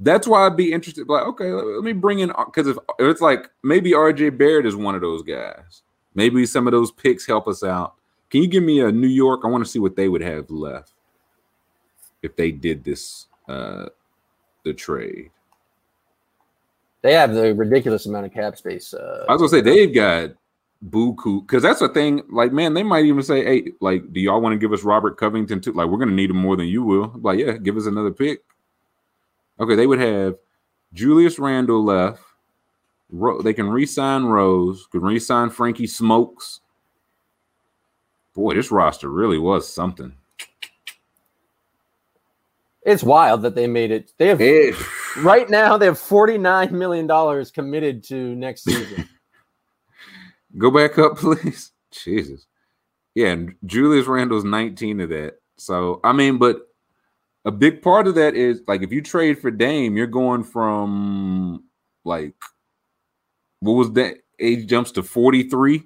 S5: That's why I'd be interested. Like, okay, let, me bring in because if, if it's like maybe RJ Barrett is one of those guys. Maybe some of those picks help us out. Can you give me a New York? I want to see what they would have left if they did this uh the trade.
S6: They have the ridiculous amount of cap space. Uh,
S5: I was gonna say they've got buku because that's a thing. Like, man, they might even say, "Hey, like, do y'all want to give us Robert Covington too? Like, we're gonna need him more than you will." Like, yeah, give us another pick. Okay, they would have Julius Randle left. Ro- they can re-sign Rose. Can re-sign Frankie Smokes. Boy, this roster really was something.
S6: It's wild that they made it. They have
S5: It-
S6: right now they have forty nine million dollars committed to next season.
S5: Go back up, please. Jesus. Yeah, and Julius Randle's 19 of that. So, I mean, but a big part of that is like if you trade for Dame, you're going from like what was that age jumps to 43.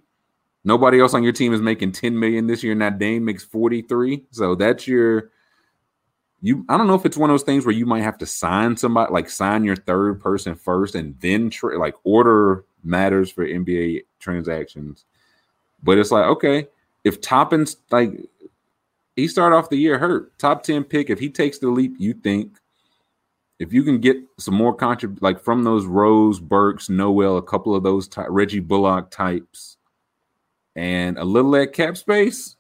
S5: Nobody else on your team is making 10 million this year. Now Dame makes 43. So that's your you I don't know if it's one of those things where you might have to sign somebody like sign your third person first and then tra- like order matters for NBA transactions. But it's like, okay, if Toppin's like he started off the year hurt, top 10 pick, if he takes the leap, you think if you can get some more contrib like from those Rose, Burks, Noel, a couple of those ty- Reggie Bullock types, and a little at cap space,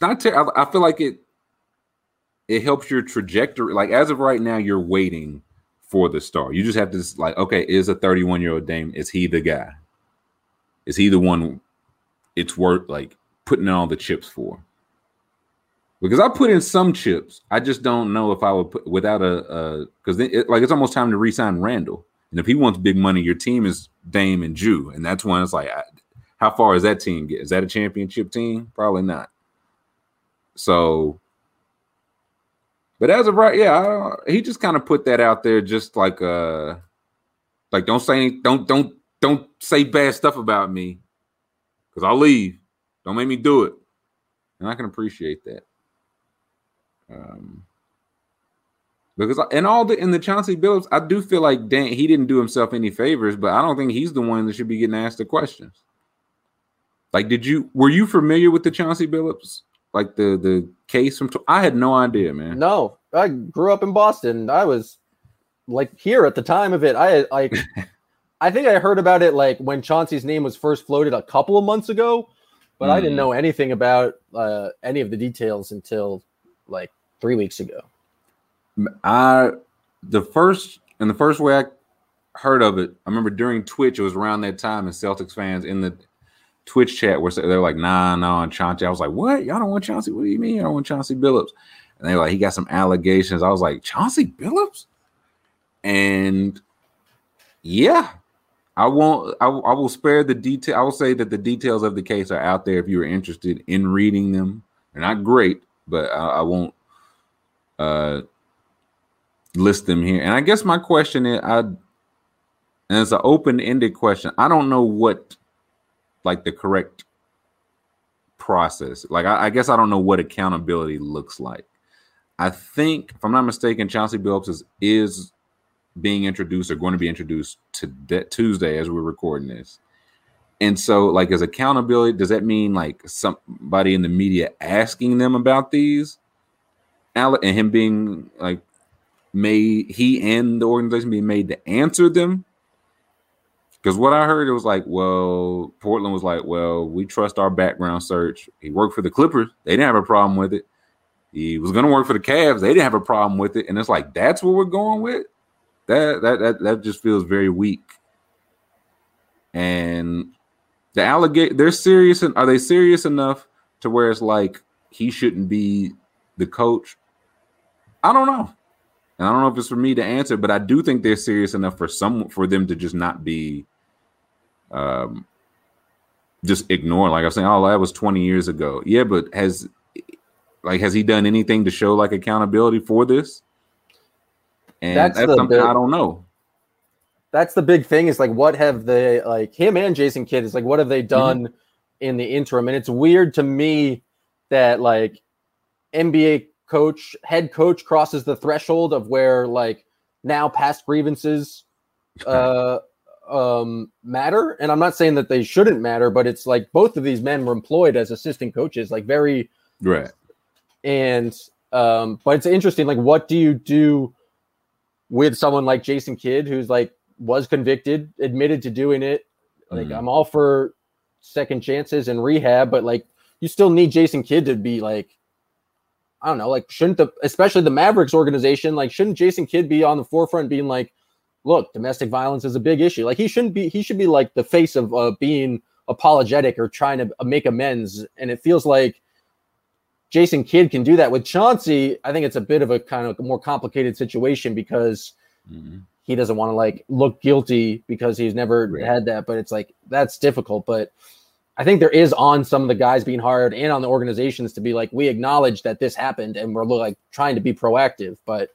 S5: it's not. I, feel like it. It helps your trajectory. Like as of right now, you're waiting for the star. You just have to like, okay, is a 31 year old Dame? Is he the guy? Is he the one? It's worth like putting in all the chips for. Because I put in some chips, I just don't know if I would put without a because it, like it's almost time to re-sign Randle. And if he wants big money, your team is Dame and Jew, and that's when it's like, I, how far is that team get? Is that a championship team? Probably not. So, but as of right, yeah, he just kind of put that out there, just like uh, like don't say don't don't don't say bad stuff about me, because I'll leave. Don't make me do it, and I can appreciate that. Um, because and all the in the Chauncey Billups, I do feel like Dan he didn't do himself any favors, but I don't think he's the one that should be getting asked the questions. Like, did you were you familiar with the Chauncey Billups? Like the the case from I had no idea, man.
S6: no, I grew up in Boston. I was like here at the time of it. I like I think I heard about it like when Chauncey's name was first floated a couple of months ago, but I didn't
S5: Mm.
S6: know anything about uh, any of the details until like three weeks ago.
S5: I the first and the first way I heard of it, I remember during Twitch, it was around that time, and Celtics fans in the Twitch chat were they're like, nah, no, and Chauncey. I was like, what? Y'all don't want Chauncey? What do you mean? I don't want Chauncey Billups. And they're like, he got some allegations. I was like, Chauncey Billups? And yeah, I won't I, I will spare the detail. I will say that the details of the case are out there if you are interested in reading them. They're not great, but I, I won't uh list them here. And I guess my question is I and it's an open-ended question. I don't know what like the correct process. Like I, I guess I don't know what accountability looks like. I think, if I'm not mistaken, Chauncey Billups is, is being introduced or going to be introduced to that Tuesday as we're recording this. And so, like, as accountability, does that mean like somebody in the media asking them about these? And him being like made he and the organization being made to answer them. Because what I heard, it was like, well, Portland was like, well, we trust our background search. He worked for the Clippers; they didn't have a problem with it. He was going to work for the Cavs; they didn't have a problem with it. And it's like that's what we're going with. That that that that just feels very weak. And the allegate they're serious and are they serious enough to where it's like he shouldn't be the coach? I don't know. And I don't know if it's for me to answer, but I do think they're serious enough for some for them to just not be um just ignore. Like I was saying, oh, that was 20 years ago. Yeah, but has like has he done anything to show like accountability for this? And
S6: That's
S5: that's, something I don't know.
S6: That's the big thing is like, what have they, like, him and Jason Kidd is like, what have they done in the interim? And it's weird to me that, like, NBA coach, head coach crosses the threshold of where like now past grievances uh um matter. And i'm not saying that they shouldn't matter but it's like both of these men were employed as assistant coaches like very
S5: right.
S6: And um but it's interesting like what do you do with someone like jason kidd who's like was convicted admitted to doing it? Like
S5: Mhm.
S6: i'm all for second chances and rehab but like you still need jason kidd to be like i don't know like shouldn't the especially the mavericks organization like shouldn't jason kidd be on the forefront being like look domestic violence is a big issue like he shouldn't be he should be like the face of uh, being apologetic or trying to make amends and it feels like Jason Kidd can do that with Chauncey. I think it's a bit of a kind of more complicated situation because
S5: Mhm.
S6: he doesn't want to like look guilty because he's never
S5: Right.
S6: had that. But it's like that's difficult. But I think there is on some of the guys being hired and on the organizations to be like, we acknowledge that this happened and we're like trying to be proactive. But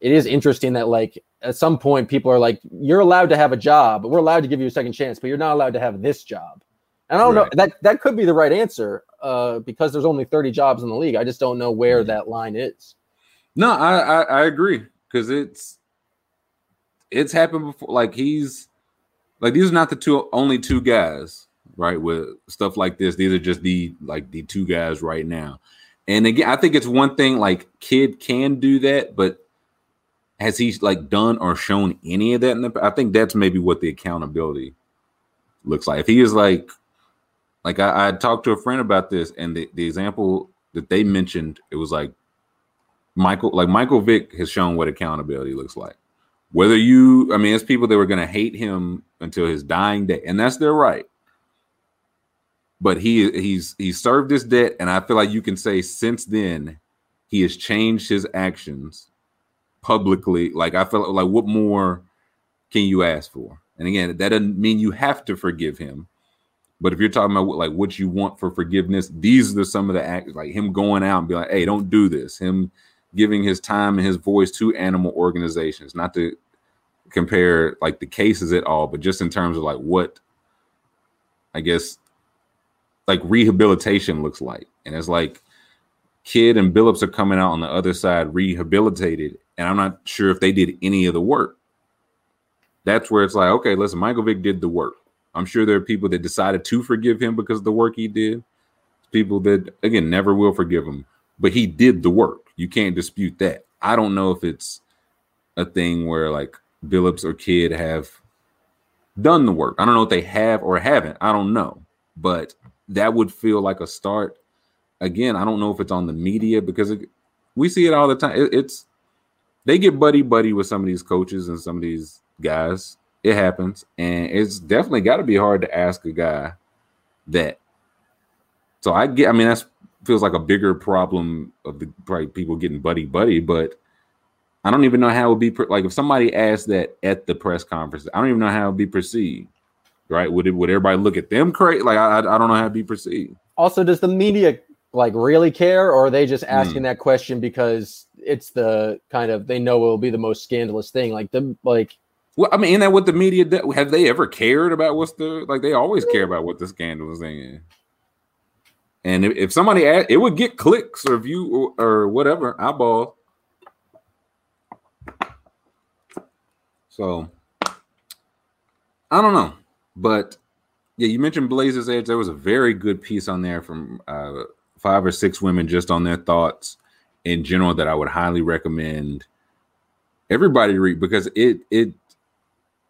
S6: it is interesting that like at some point people are like, you're allowed to have a job, we're allowed to give you a second chance, but you're not allowed to have this job. And I don't
S5: Right.
S6: know that that could be the right answer uh, because there's only 30 jobs in the league. I just don't know where
S5: Mhm.
S6: that line is.
S5: No, I I, I agree because it's it's happened before. Like he's like these are not the two only two guys, right? With stuff like this, these are just the like the two guys right now. And again, I think it's one thing like Kidd can do that, but has he like done or shown any of that? In the, I think that's maybe what the accountability looks like. If he is like, like I, I talked to a friend about this, and the, the example that they mentioned, it was like Michael, like Michael Vick has shown what accountability looks like. Whether you, I mean, it's people that were going to hate him until his dying day, and that's their right. But he he's he's served his debt, and I feel like you can say since then he has changed his actions publicly. Like I felt like what more can you ask for? And again, that doesn't mean you have to forgive him. But if you're talking about what, like what you want for forgiveness, these are some of the acts, like him going out and be like, "Hey, don't do this." Him giving his time and his voice to animal organizations, not to compare like the cases at all, but just in terms of like what I guess like rehabilitation looks like. And it's like Kidd and Billups are coming out on the other side rehabilitated, and I'm not sure if they did any of the work. That's where it's like, okay, listen, Michael Vick did the work. I'm sure there are people that decided to forgive him because of the work he did. People that again never will forgive him, but he did the work. You can't dispute that. I don't know if it's a thing where like Billups or Kidd have done the work. I don't know if they have or haven't. I don't know, but that would feel like a start. Again, I don't know if it's on the media because it, we see it all the time. It, it's they get buddy buddy with some of these coaches and some of these guys. It happens, and it's definitely got to be hard to ask a guy that. So I get. I mean, that feels like a bigger problem of the probably people getting buddy buddy, but I don't even know how it would be per- like if somebody asked that at the press conference. I don't even know how it would be perceived. Right? Would it? Would everybody look at them crazy? Like I, I don't know how it'd be perceived.
S6: Also, does the media like really care, or are they just asking
S5: Hmm.
S6: that question because it's the kind of they know it will be the most scandalous thing? Like the like
S5: Well, I mean, isn't that what the media do? Have they ever cared about what's the like? They always care about what the scandalous thing is. And if, if somebody asked, it would get clicks or view or, or whatever eyeball. So I don't know, but yeah, you mentioned Blazers Edge. There was a very good piece on there from uh, five or six women just on their thoughts in general that I would highly recommend everybody read because it it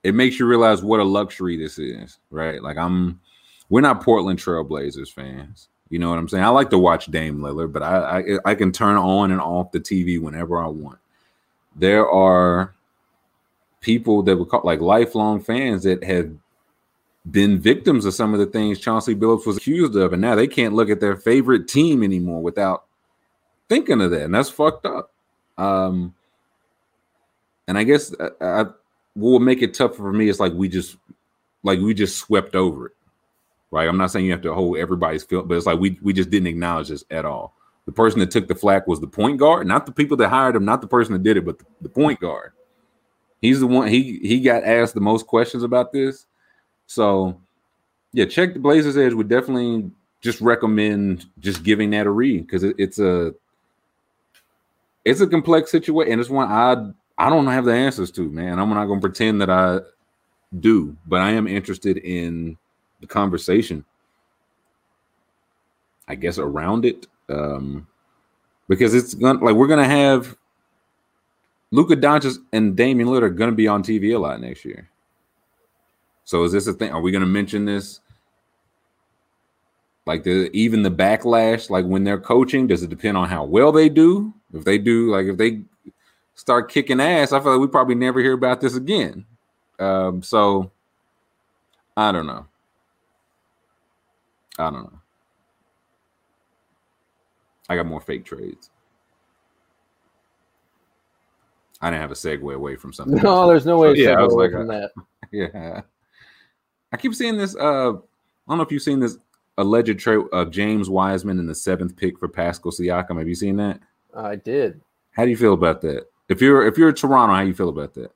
S5: it makes you realize what a luxury this is, right? Like I'm we're not Portland Trailblazers fans. You know what I'm saying? I like to watch Dame Lillard, but I, I I can turn on and off the TV whenever I want. There are people that were call like lifelong fans that have been victims of some of the things Chauncey Billups was accused of, and now they can't look at their favorite team anymore without thinking of that, and that's fucked up. Um, and I guess I, I, what will make it tougher for me is like we just like we just swept over it, right? I'm not saying you have to hold everybody's feel, but it's like we we just didn't acknowledge this at all. The person that took the flack was the point guard, not the people that hired him, not the person that did it, but the, the point guard. He's the one he he got asked the most questions about this. So yeah, check the Blazers Edge would definitely just recommend just giving that a read because it, it's a it's a complex situation, and it's one I I don't have the answers to, man. I'm not gonna pretend that I do, but I am interested in the conversation. I guess around it, um, because it's gonna like we're gonna have Luka Doncic and Damian Lillard are gonna be on TV a lot next year. So is this a thing? Are we gonna mention this? Like the even the backlash, like when they're coaching, does it depend on how well they do? If they do, like if they start kicking ass, I feel like we probably never hear about this again. Um, so I don't know. I don't know. I got more fake trades. I didn't have a segue away from something.
S6: No,
S5: else.
S6: there's no way.
S5: So, yeah, I was
S6: away
S5: like,
S6: from that.
S5: yeah. I keep seeing this. Uh, I don't know if you've seen this alleged trade of James Wiseman in the seventh pick for Pascal Siakam. Have you seen that?
S6: I did.
S5: How do you feel about that? If you're if you're Toronto, how do you feel about that?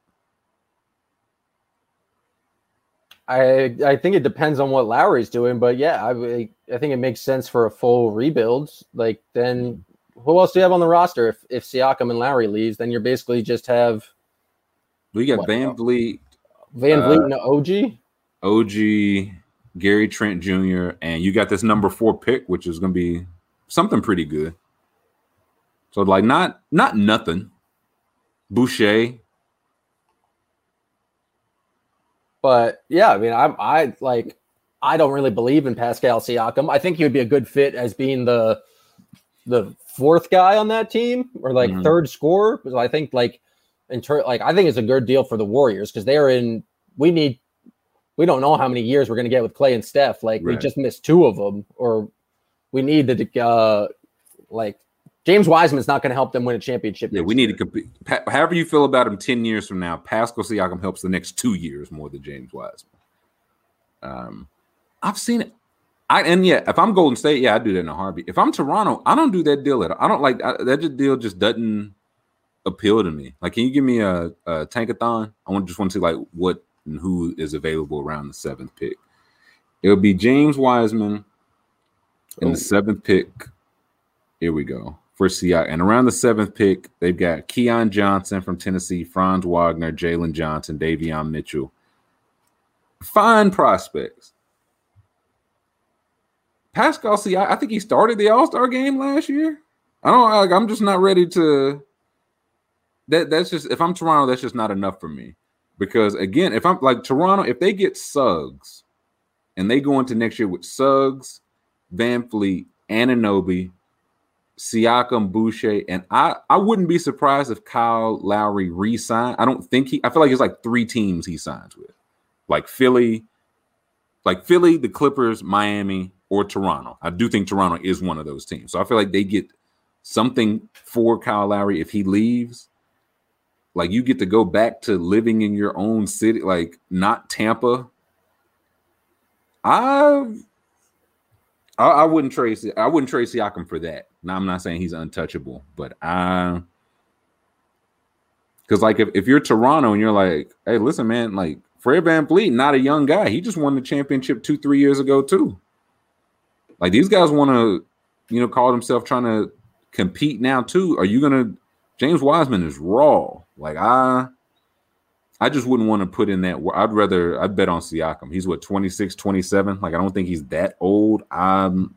S6: I I think it depends on what Lowry's doing, but yeah, I I think it makes sense for a full rebuild. Like then, who else do you have on the roster? If if Siakam and Lowry leaves, then you're basically just have
S5: We got
S6: What?
S5: VanVleet,
S6: Van
S5: Uh,
S6: Vliet and OG.
S5: OG, Gary Trent Jr., and you got this number four pick, which is going to be something pretty good. So like not not nothing. Boucher,
S6: But yeah, I mean, I'm I like I don't really believe in Pascal Siakam. I think he would be a good fit as being the the fourth guy on that team or like
S5: Mhm.
S6: third scorer. Because I think like in turn, like I think it's a good deal for the Warriors because they are in. We need. We don't know how many years we're going to get with Clay and Steph. Like we just missed two of them, or we need the uh like James Wiseman's not going to help them win a championship.
S5: yeah, we need
S6: year.
S5: to compete. Pa- however you feel about him ten years from now, Pascal Siakam helps the next two years more than James Wiseman. Um, I've seen it. I and yeah, if I'm Golden State, yeah, I do that in a heartbeat. If I'm Toronto, I don't do that deal at all. I don't like I, that. Deal just doesn't appeal to me. Like, can you give me a, a tankathon? I want just want to see like what and who is available around the seventh pick. It'll be James Wiseman in
S6: Oh.
S5: the seventh pick. Here we go for Siakam. And around the seventh pick, they've got Keon Johnson from Tennessee, Franz Wagner, Jalen Johnson, Davion Mitchell. Fine prospects. Pascal Siakam, I think he started the All Star game last year. I don't like. I'm just not ready to. That that's just if I'm Toronto, that's just not enough for me. Because again, if I'm like Toronto, if they get Suggs, and they go into next year with Suggs, Van Fleet, Anunoby, Siakam, Boucher, and I I wouldn't be surprised if Kyle Lowry re-sign. I don't think he. I feel like it's like three teams he signs with, like Philly, like Philly, the Clippers, Miami, or Toronto. I do think Toronto is one of those teams. So I feel like they get something for Kyle Lowry if he leaves. Like you get to go back to living in your own city, like not Tampa. I I, I wouldn't trade I wouldn't trace Siakam for that. Now I'm not saying he's untouchable, but I because like if, if you're Toronto and you're like, hey, listen, man, like Fred VanVleet, not a young guy. He just won the championship two, three years ago, too. Like these guys want to, you know, call themselves trying to compete now, too. Are you gonna James Wiseman is raw. Like I I just wouldn't want to put in that. I'd rather I'd bet on Siakam. He's what 26, 27. Like I don't think he's that old. Um,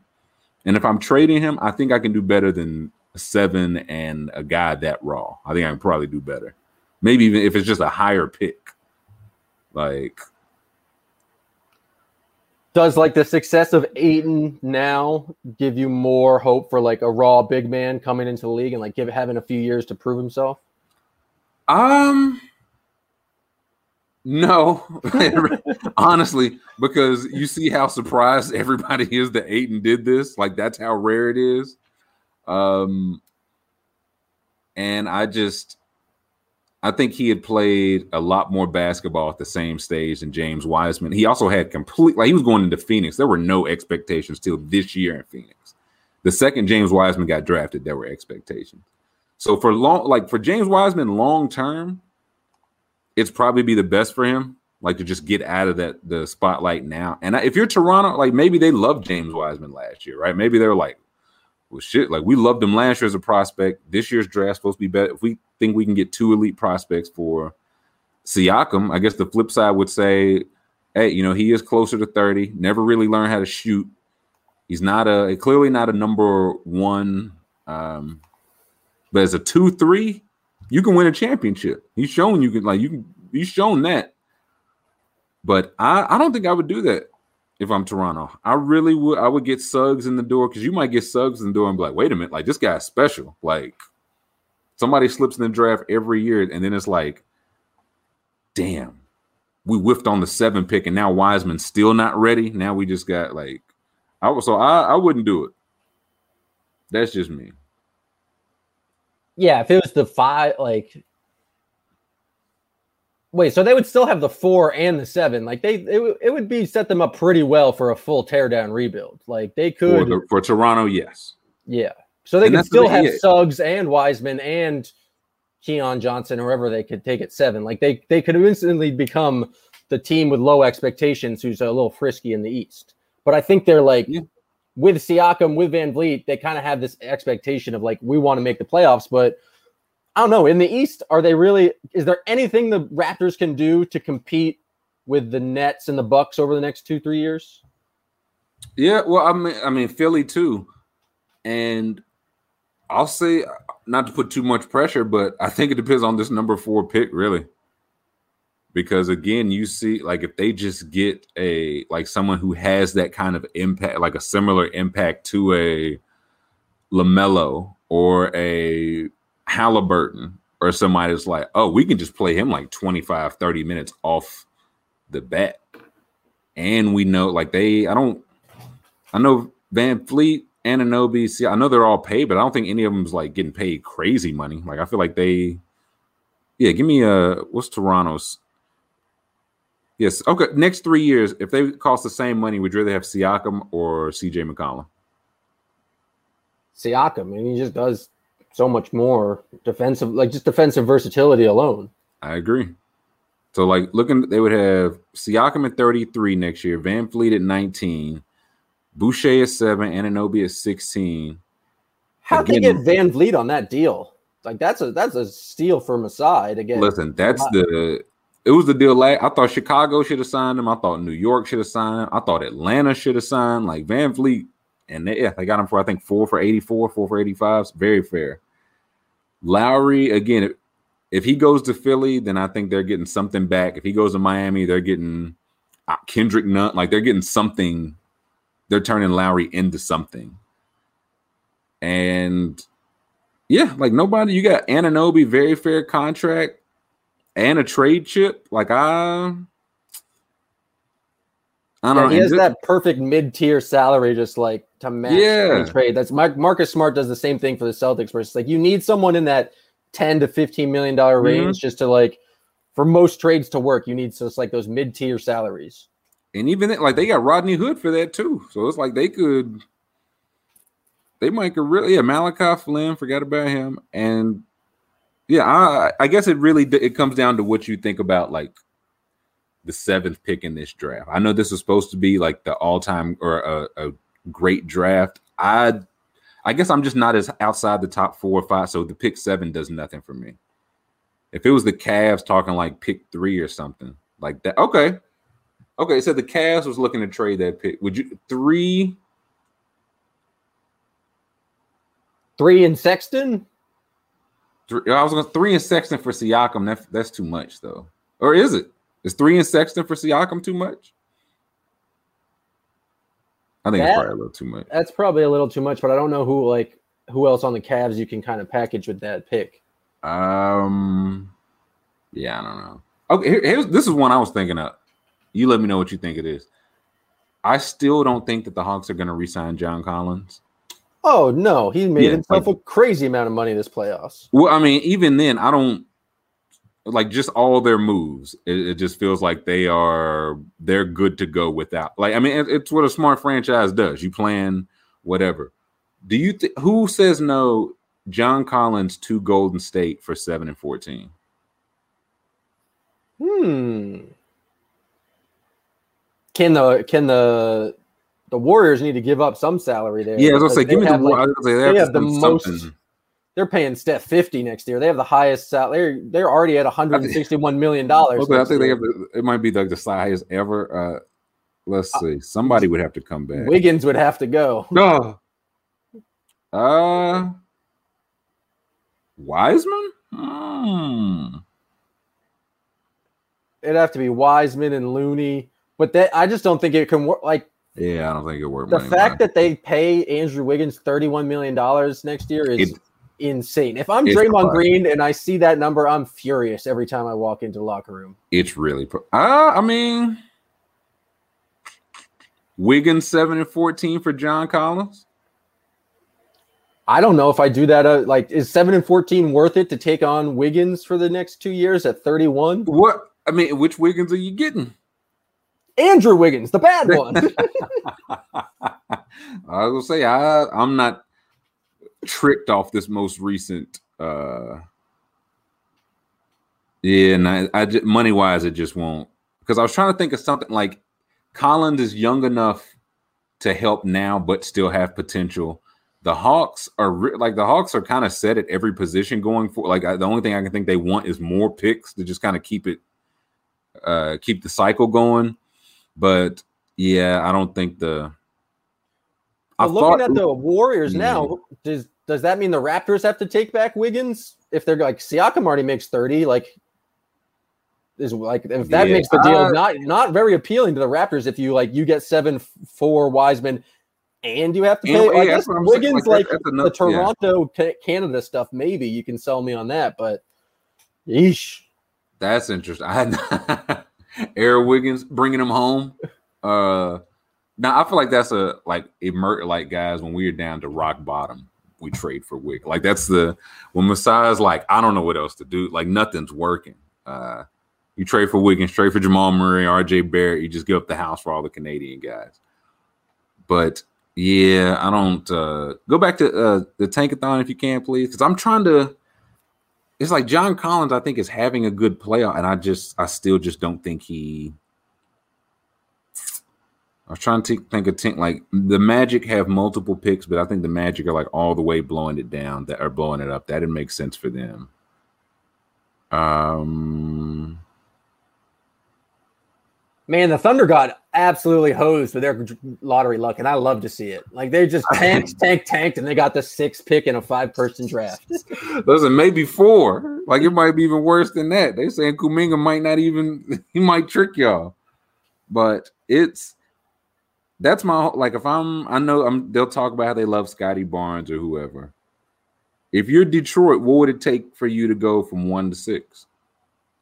S5: and if I'm trading him, I think I can do better than seven and a guy that raw. I think I can probably do better. Maybe even if it's just a higher pick. Like
S6: Does like the success of Ayton now give you more hope for like a raw big man coming into the league and like give having a few years to prove himself?
S5: Um, no, honestly, because you see how surprised everybody is that Ayton did this. Like that's how rare it is. Um, and I just, I think he had played a lot more basketball at the same stage than James Wiseman. He also had complete, like he was going into Phoenix. There were no expectations till this year in Phoenix. The second James Wiseman got drafted, there were expectations. So for long, like for James Wiseman, long term, it's probably be the best for him, like to just get out of that the spotlight now. And if you're Toronto, like maybe they loved James Wiseman last year, right? Maybe they're like, well, shit, like we loved him last year as a prospect. This year's draft supposed to be better. If we think we can get two elite prospects for Siakam, I guess the flip side would say, hey, you know, he is closer to 30, never really learned how to shoot. He's not a clearly not a number one, um, but as a two, three, you can win a championship. He's shown you can like you can he's shown that. But I, I don't think I would do that if I'm Toronto. I really would. I would get Suggs in the door because you might get Suggs in the door and be like, wait a minute, like this guy's special. Like somebody slips in the draft every year, and then it's like, damn, we whiffed on the seven pick, and now Wiseman's still not ready. Now we just got like, I was so I, I wouldn't do it. That's just me.
S6: Yeah, if it was the five, like Wait, so they would still have the four and the seven. Like they, it, it would be set them up pretty well for a full teardown rebuild. Like they could
S5: for, the, for Toronto, yes,
S6: yeah. So they and could still have. Suggs and Wiseman and Keon Johnson, or whoever they could take at seven. Like they, they could instantly become the team with low expectations, who's a little frisky in the East. But I think they're like yeah. with Siakam, with VanVleet, they kind of have this expectation of like we want to make the playoffs, but I don't know. In the East, are they really? Is there anything the Raptors can do to compete with the Nets and the Bucks over the next two, three years?
S5: Yeah, well, I mean, I mean Philly too, and I'll say not to put too much pressure, but I think it depends on this number four pick, really. Because again, you see, like if they just get a like someone who has that kind of impact, like a similar impact to a LaMelo or a Halliburton or somebody that's like, oh, we can just play him like 25, 30 minutes off the bat. And we know, like, they, I don't, I know VanVleet, Anunoby, see, I know they're all paid, but I don't think any of them's like getting paid crazy money. Like, I feel like they, yeah, give me a, what's Toronto's? Yes. Okay. Next three years, if they cost the same money, would you rather have Siakam or CJ McCollum?
S6: Siakam. I mean, he just does so much more defensive, like just defensive versatility alone.
S5: I agree. So, like, looking, they would have Siakam at 33 next year, VanVleet at 19, Boucher is seven, Anunoby is 16.
S6: How'd they get VanVleet on that deal? Like, that's a that's a steal from side again.
S5: Listen, that's the it was the deal. Like, I thought Chicago should have signed him. I thought New York should have signed him. I thought Atlanta should have signed. Like VanVleet and they, yeah, they got him for I think four for 84, four for 85. It's very fair. Lowry, again, if, if he goes to Philly, then I think they're getting something back. If he goes to Miami, they're getting uh, Kendrick Nunn, like they're getting something. They're turning Lowry into something. And yeah, like nobody, you got Anunoby, very fair contract and a trade chip. Like I
S6: I don't yeah, know. He has that perfect mid-tier salary, just like to match yeah. trade. That's Marcus Smart does the same thing for the Celtics, where it's like you need someone in that ten to fifteen million dollar mm-hmm. range mm-hmm. just to like for most trades to work. You need just like those mid-tier salaries.
S5: And even like they got Rodney Hood for that too, so it's like they could, they might could really yeah Malachi Flynn forgot about him and yeah I I guess it really it comes down to what you think about like the seventh pick in this draft. I know this was supposed to be like the all-time or a, a great draft. I I guess I'm just not as outside the top four or five. So the pick seven does nothing for me. If it was the Cavs talking like pick three or something like that, okay. Okay, so the Cavs was looking to trade that pick. Would you three?
S6: Three and Sexton?
S5: Three, I was going three and Sexton for Siakam. That, that's too much though. Or is it? Is three and Sexton for Siakam too much? I think that, it's probably a little too much.
S6: That's probably a little too much, but I don't know who like who else on the Cavs you can kind of package with that pick.
S5: Um, yeah, I don't know. Okay, here, here's this is one I was thinking of. You let me know what you think it is. I still don't think that the Hawks are going to resign John Collins.
S6: Oh no, he made yeah, himself like, a crazy amount of money this playoffs.
S5: Well, I mean, even then, I don't like just all their moves. It, it, just feels like they are they're good to go without. Like I mean, it, it's what a smart franchise does. You plan whatever. Do you th- who says no? John Collins to Golden State for seven and fourteen.
S6: Hmm. Can the can the the Warriors need to give up some salary there.
S5: Yeah, I was gonna say, give me the.
S6: like,
S5: I was gonna say, they
S6: they
S5: have
S6: have the most-
S5: something.
S6: they're paying Steph 50 next year. They have the highest salary. They're, they're already at 161 million dollars.
S5: Okay, I think they have. The, it might be like the highest ever. Uh, let's see. Somebody would have to come back.
S6: Wiggins would have to go.
S5: No. Uh, Wiseman. Hmm.
S6: It'd have to be Wiseman and Looney, but that I just don't think it can work. Like
S5: Yeah, I don't think it worked.
S6: the fact that they pay Andrew Wiggins 31 million dollars next year is
S5: It-
S6: insane. If I'm Draymond. Green and I see that number, I'm furious every time I walk into the locker room.
S5: it's really. Uh, I mean, Wiggins seven and fourteen for John Collins.
S6: I don't know if I do that. Uh, like, is seven and 14 worth it to take on Wiggins for the next two years at 31?
S5: What? I mean, which Wiggins are you getting?
S6: Andrew Wiggins, the bad one.
S5: I was gonna say I I'm not tricked off this most recent uh yeah and I, I just, money wise it just won't because I was trying to think of something like Collins is young enough to help now but still have potential. The Hawks are re- like the Hawks are kind of set at every position going for like I, the only thing I can think they want is more picks to just kind of keep it uh keep the cycle going. But yeah, I don't think the I
S6: looking
S5: thought-
S6: at the Warriors
S5: Mhm.
S6: now, does does that mean the Raptors have to take back Wiggins if they're like Siakam already makes 30? Like, is like if that
S5: Yeah.
S6: makes the deal
S5: Uh,
S6: not not very appealing to the Raptors if you like you get seven f- for Wiseman and you have to pay
S5: And-
S6: like,
S5: yeah,
S6: this
S5: I'm saying.
S6: Wiggins
S5: Like,
S6: like, the
S5: enough- yeah.
S6: Toronto Ca- Canada stuff. Maybe you can sell me on that, but yeesh.
S5: That's interesting. I had Eric Wiggins bringing him home. Uh, now I feel like that's a like emer like guys when we're down to rock bottom, we trade for Wick. Like that's the when Masai's like I don't know what else to do. Like nothing's working. Uh, you trade for Wiggins, trade for Jamal Murray, R.J. Barrett. You just give up the house for all the Canadian guys. But yeah, I don't uh, go back to uh, the tankathon if you can, please, because I'm trying to it's like John Collins, I think, is having a good playoff, and I just, I still just don't think he. I was trying to think of think like the Magic have multiple picks, but I think the Magic are like all the way blowing it down, that are blowing it up. That didn't make sense for them. Um,
S6: Man, the Thunder got absolutely hosed with their lottery luck, and I love to see it. Like they just tanked, tanked, tanked, and they got the sixth pick in a five-person draft.
S5: listen, maybe four. Like it might be even worse than that. They saying Kuminga might not even he might trick y'all. But it's that's my like if I'm I know I'm they'll talk about how they love Scottie Barnes or whoever. If you're Detroit, what would it take for you to go from one to six?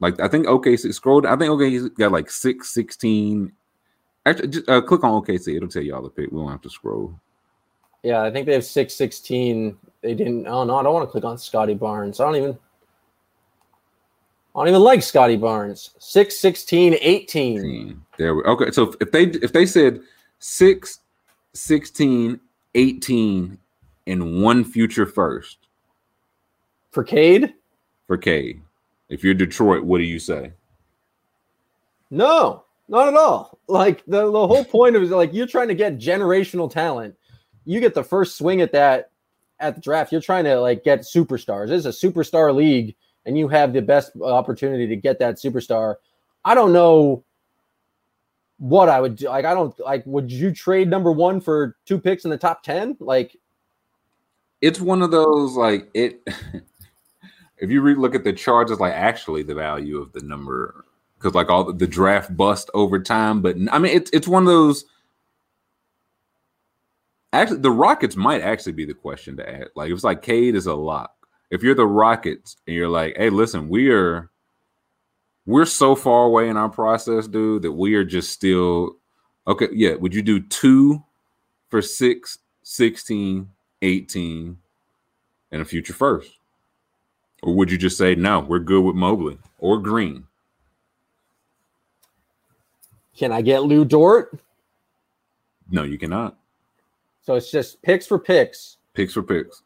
S5: Like I think OKC scroll. I think OKC got like six, 16. Actually, just uh, click on OKC. It'll tell you all the pick. We don't have to scroll.
S6: Yeah, I think they have six sixteen. They didn't. Oh no, I don't want to click on Scottie Barnes. I don't even. I don't even like Scottie Barnes. 6, 16, 18.
S5: 18. There we okay. So if they if they said 6, 16, 18, and one future first
S6: For Cade?
S5: for K. If you're Detroit, what do you say?
S6: No, not at all. Like the, the whole point of it is like you're trying to get generational talent. You get the first swing at that at the draft. You're trying to like get superstars. This is a superstar league, and you have the best opportunity to get that superstar. I don't know what I would do. Like, I don't like, would you trade number one for two picks in the top 10? Like,
S5: It's one of those like it if you read look at the charts, it's like actually the value of the number because like all the, the draft bust over time. But I mean it's it's one of those actually the Rockets might actually be the question to add. Like if it's like Cade is a lock. If you're the Rockets and you're like, hey, listen, we are we're so far away in our process, dude, that we are just still okay. Yeah, would you do two for six, 16, 18, and a future first? Or would you just say, no, we're good with Mobley or Green?
S6: can I get Lu Dort?
S5: No, you cannot.
S6: So it's just picks for picks.
S5: Picks for picks.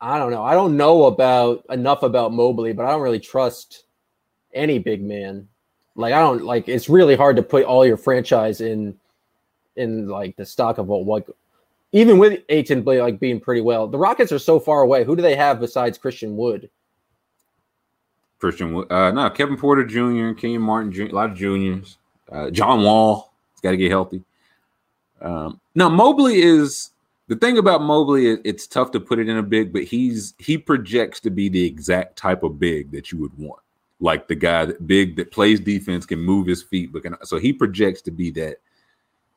S6: I don't know. I don't know about enough about Mobley, but I don't really trust any big man. Like I don't like it's really hard to put all your franchise in in like the stock of what, what even with Ayton like being pretty well. The Rockets are so far away. Who do they have besides Christian Wood?
S5: Christian Wood, uh, no, Kevin Porter Jr., Kenyon Martin Jr., a lot of juniors. Uh, John Wall, he's got to get healthy. Um, now Mobley is the thing about Mobley. it's tough to put it in a big, but he's he projects to be the exact type of big that you would want, like the guy that big that plays defense, can move his feet, but can, so he projects to be that.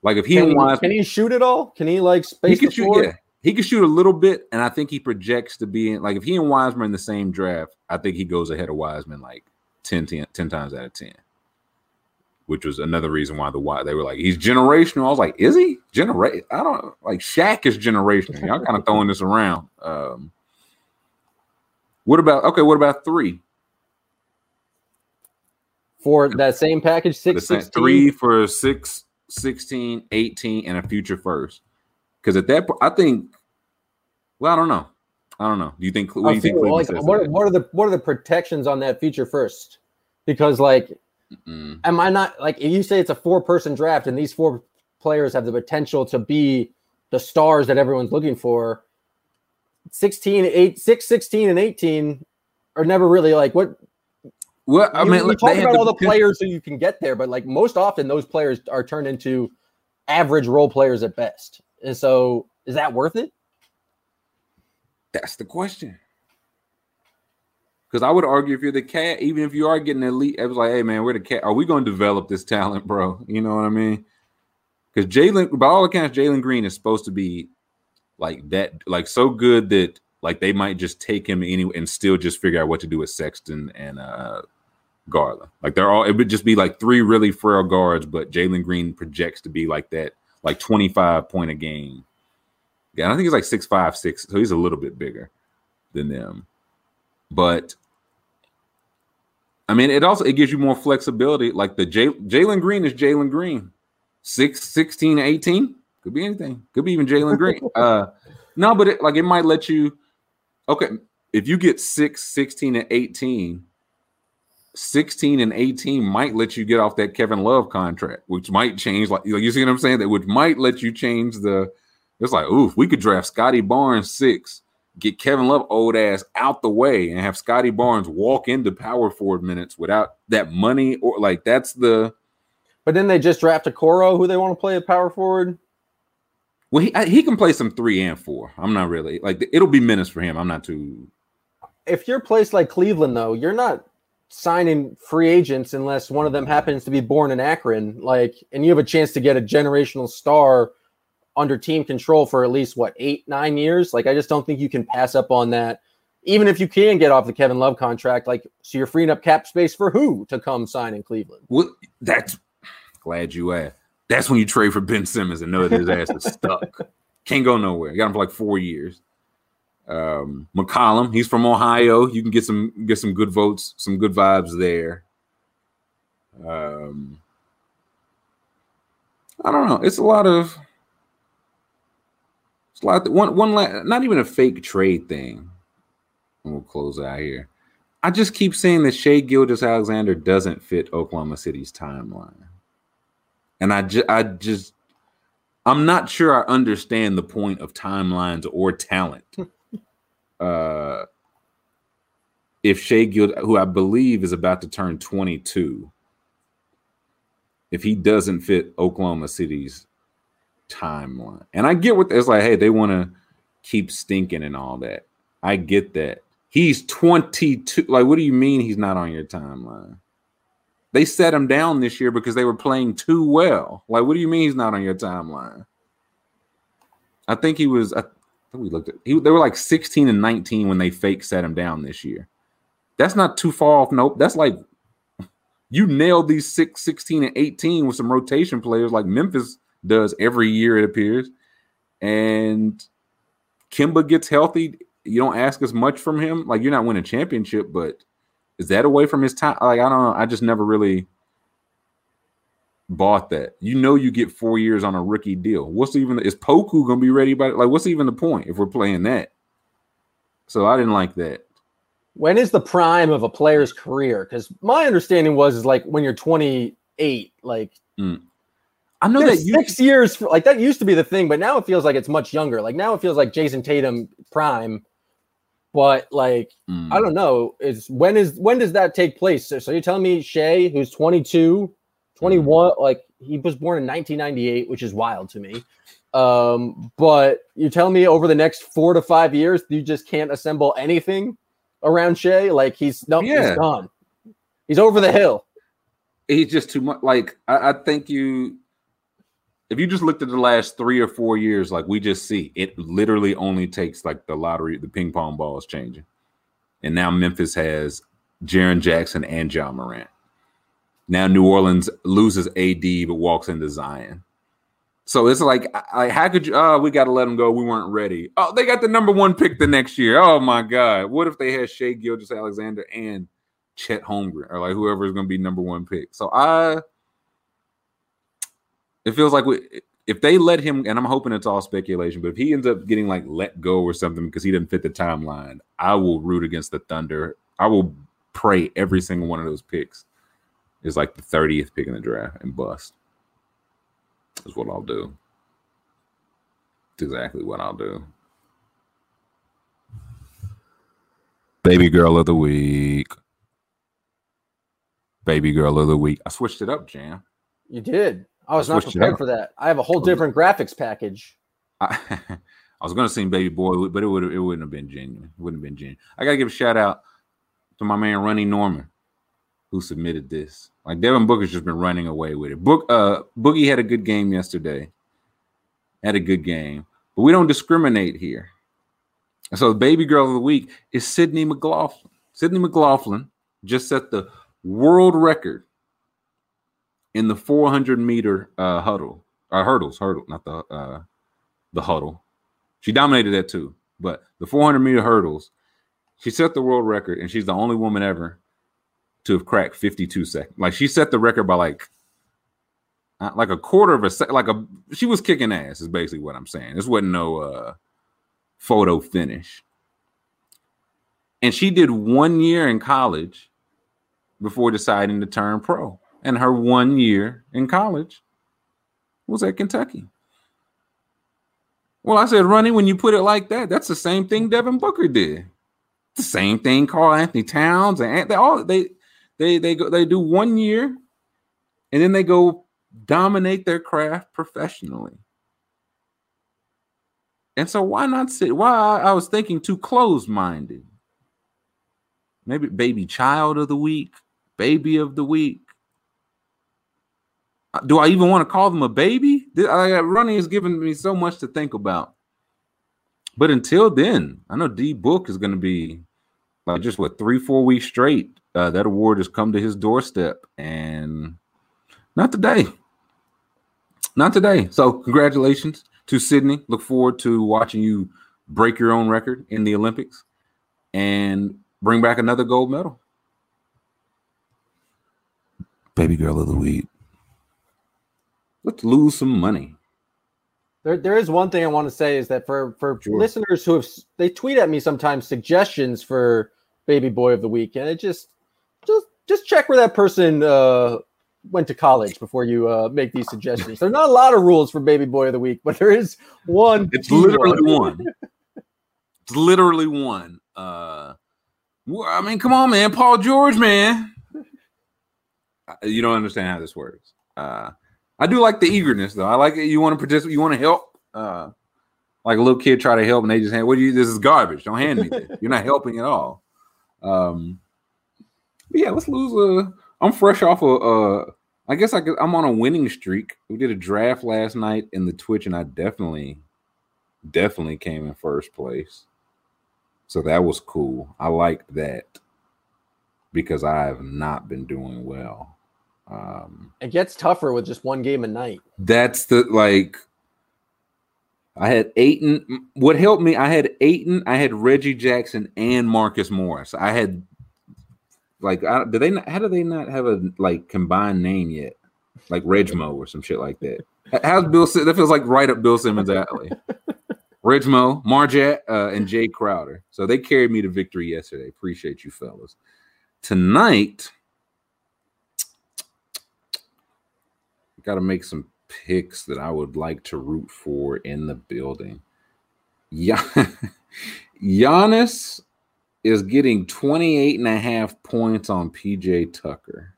S5: Like if he
S6: can,
S5: he,
S6: can he shoot it all? Can he like space
S5: he can shoot, yeah. He can shoot a little bit, and I think he projects to be in like if he and Wiseman in the same draft, I think he goes ahead of Wiseman like 10, 10, 10 times out of 10 which was another reason why the why they were like he's generational. I was like, is he generate? I don't like Shaq is generational. Y'all kind of throwing this around. Um, what about okay? What about three?
S6: For that same package, six,
S5: same, three for six, 16, 18, and a future first. Because at that point, I think, well, I don't know. I don't know. Do you think? What do you think?
S6: Oh, like, what, what are the what are the protections on that future first? Because like Mm-mm. Am I not like if you say it's a four person draft and these four players have the potential to be the stars that everyone's looking for? 16, 8, 6, 16, and 18 are never really like what
S5: well, I mean,
S6: we talk about all the players who you can get there, but like most often those players are turned into average role players at best. And so is that worth it?
S5: That's the question. Because I would argue if you're the cat, even if you are getting elite, it was like, hey man, we're the cat. Are we going to develop this talent, bro? You know what I mean? Because Jalen, by all accounts, Jalen Green is supposed to be like that, like so good that like they might just take him anyway and still just figure out what to do with Sexton and uh Garland. Like they're all, it would just be like three really frail guards, but Jalen Green projects to be like that, like 25 point a game. Yeah, I think he's like six five, six, so he's a little bit bigger than them. But I mean, it also it gives you more flexibility. Like the Jalen Green is Jalen Green, six, 16, 18. Could be anything. Could be even Jalen Green. uh no, but it, like it might let you okay. If you get six, 16, and 18, 16 and 18 might let you get off that Kevin Love contract, which might change like you see what I'm saying? That which might let you change the it's like, oof, we could draft Scottie Barnes six get Kevin Love old ass out the way and have Scottie Barnes walk into power forward minutes without that money or like that's the.
S6: But then they just draft Okoro who they want to play at power forward.
S5: Well, he he can play some three and four. I'm not really like it'll be minutes for him. I'm not too.
S6: If you're placed like Cleveland, though, you're not signing free agents unless one of them happens to be born in Akron. Like, and you have a chance to get a generational star under team control for at least what eight nine years. Like I just don't think you can pass up on that. Even if you can get off the Kevin Love contract, like so you're freeing up cap space for who to come sign in Cleveland?
S5: Well, that's glad you asked. That's when you trade for Ben Simmons and know that his ass is stuck. Can't go nowhere. You got him for like four years. Um, McCollum, he's from Ohio. You can get some get some good votes, some good vibes there. Um, I don't know. It's a lot of it's a lot. One, one, not even a fake trade thing. And we'll close out here. I just keep saying that Shai Gilgeous-Alexander doesn't fit Oklahoma City's timeline, and I, just, I just, I'm not sure I understand the point of timelines or talent. uh, if Shai Gild, who I believe is about to turn 22, if he doesn't fit Oklahoma City's timeline. And I get what it's like, hey, they want to keep stinking and all that. I get that. He's 22. Like, what do you mean he's not on your timeline? They set him down this year because they were playing too well. Like, what do you mean he's not on your timeline? I think he was. I we looked at. He, they were like 16 and 19 when they fake set him down this year. That's not too far off. Nope. That's like you nailed these six, 16 and 18 with some rotation players like Memphis does every year, it appears. And Kemba gets healthy. You don't ask as much from him. Like you're not winning championship, but is that away from his time? Like I don't know. I just never really bought that. You know, you get four years on a rookie deal. What's even is Poku gonna be ready by like? What's even the point if we're playing that? So I didn't like that.
S6: When is the prime of a player's career? Because my understanding was is like when you're 28, like
S5: mm. I know that you
S6: six years for, like that used to be the thing, but now it feels like it's much younger. Like now it feels like Jayson Tatum prime. But like
S5: Mm.
S6: I don't know, is when is when does that take place? So, so you're telling me Shai, who's 22, 21, like he was born in 1998, which is wild to me. Um, but you're telling me over the next four to five years, you just can't assemble anything around Shai? Like he's no,
S5: Yeah.
S6: he's gone. He's over the hill.
S5: he's just too much. Like I, I think you, if you just looked at the last three or four years, like we just see, it literally only takes like the lottery, the ping pong balls changing, and now Memphis has Jaren Jackson and Ja Morant. Now New Orleans loses AD but walks into Zion. So it's like, I, how could you? Oh, we got to let them go. We weren't ready. Oh, they got the number one pick the next year. Oh my God! What if they had Shai Gilgeous-Alexander and Chet Holmgren or like whoever is going to be number one pick. So I, it feels like we, if they let him, and I'm hoping it's all speculation, but if he ends up getting like let go or something because he didn't fit the timeline, I will root against the Thunder. I will pray every single one of those picks is like the 30th pick in the draft and bust. Is what I'll do. It's exactly what I'll do. Baby girl of the week. Baby girl of the week. I switched it up, Jam.
S6: You did. I was
S5: I
S6: not prepared for that. I have a whole different graphics package.
S5: I, I was gonna sing Baby Boy, but it would it wouldn't have been genuine. It wouldn't have been genuine. I gotta give a shout out to my man Ronnie Norman, who submitted this. Like Devin Booker's just been running away with it. Book uh Boogie had a good game yesterday. Had a good game, but we don't discriminate here. So the baby girl of the week is Sydney McLaughlin. Sydney McLaughlin just set the world record in the 400 meter uh, huddle, uh, hurdles, hurdle, not the uh, the huddle. She dominated that too, but the 400 meter hurdles, she set the world record, and she's the only woman ever to have cracked 52 seconds. Like she set the record by like uh, like a quarter of a sec, like a she was kicking ass. Is basically what I'm saying. This wasn't no uh, photo finish, and she did one year in college before deciding to turn pro. And her one year in college was at Kentucky. Well, I said, Ronnie, when you put it like that, that's the same thing Devin Booker did. The same thing Karl-Anthony Towns and they all they they they go they do one year and then they go dominate their craft professionally. And so why not sit? Why I, was thinking too close-minded. Maybe baby child of the week, baby of the week. Uh, Do I even want to call them a baby? I, Ronnie has given me so much to think about. But until then, I know D Book is going to be like just what three, four weeks straight. Uh, that award has come to his doorstep, and not today. Not today. So, congratulations to Sydney. Look forward to watching you break your own record in the Olympics and bring back another gold medal. Baby girl of the week. Let's lose some money.
S6: There, there is one thing I want to say is that for for
S5: Sure.
S6: listeners who have they tweet at me sometimes suggestions for baby boy of the week, and it just just check where that person uh, went to college before you uh, make these suggestions. There's not a lot of rules for baby boy of the week, but there is one.
S5: It's literally
S6: one.
S5: one. It's literally one. Uh, I mean, come on, man, Paul George, man. You don't understand how this works. Uh, I do like the eagerness, though. I like it. You want to participate. You want to help. Uh, like a little kid try to help, and they just hand. What do you? This is garbage. Don't hand me this. You're not helping at all. Um, but yeah, let's lose. Uh, I'm fresh off a. Uh, I guess I could, I'm on a winning streak. We did a draft last night in the Twitch, and I definitely definitely came in first place. So that was cool. I liked that because I have not been doing well. Um,
S6: It gets tougher with just one game a night.
S5: that's the like. I had Ayton. What helped me? I had Ayton. I had Reggie Jackson and Marcus Morris. I had like, I, did they? Not, how do they not have a like combined name yet? Like Regmo or some shit like that. How's Bill? That feels like right up Bill Simmons' alley. Regmo, Marjat, uh, and Jae Crowder. So they carried me to victory yesterday. Appreciate you, fellas. Tonight, got to make some picks that I would like to root for in the building. Yeah. Giannis is getting 28 and a half points on PJ Tucker.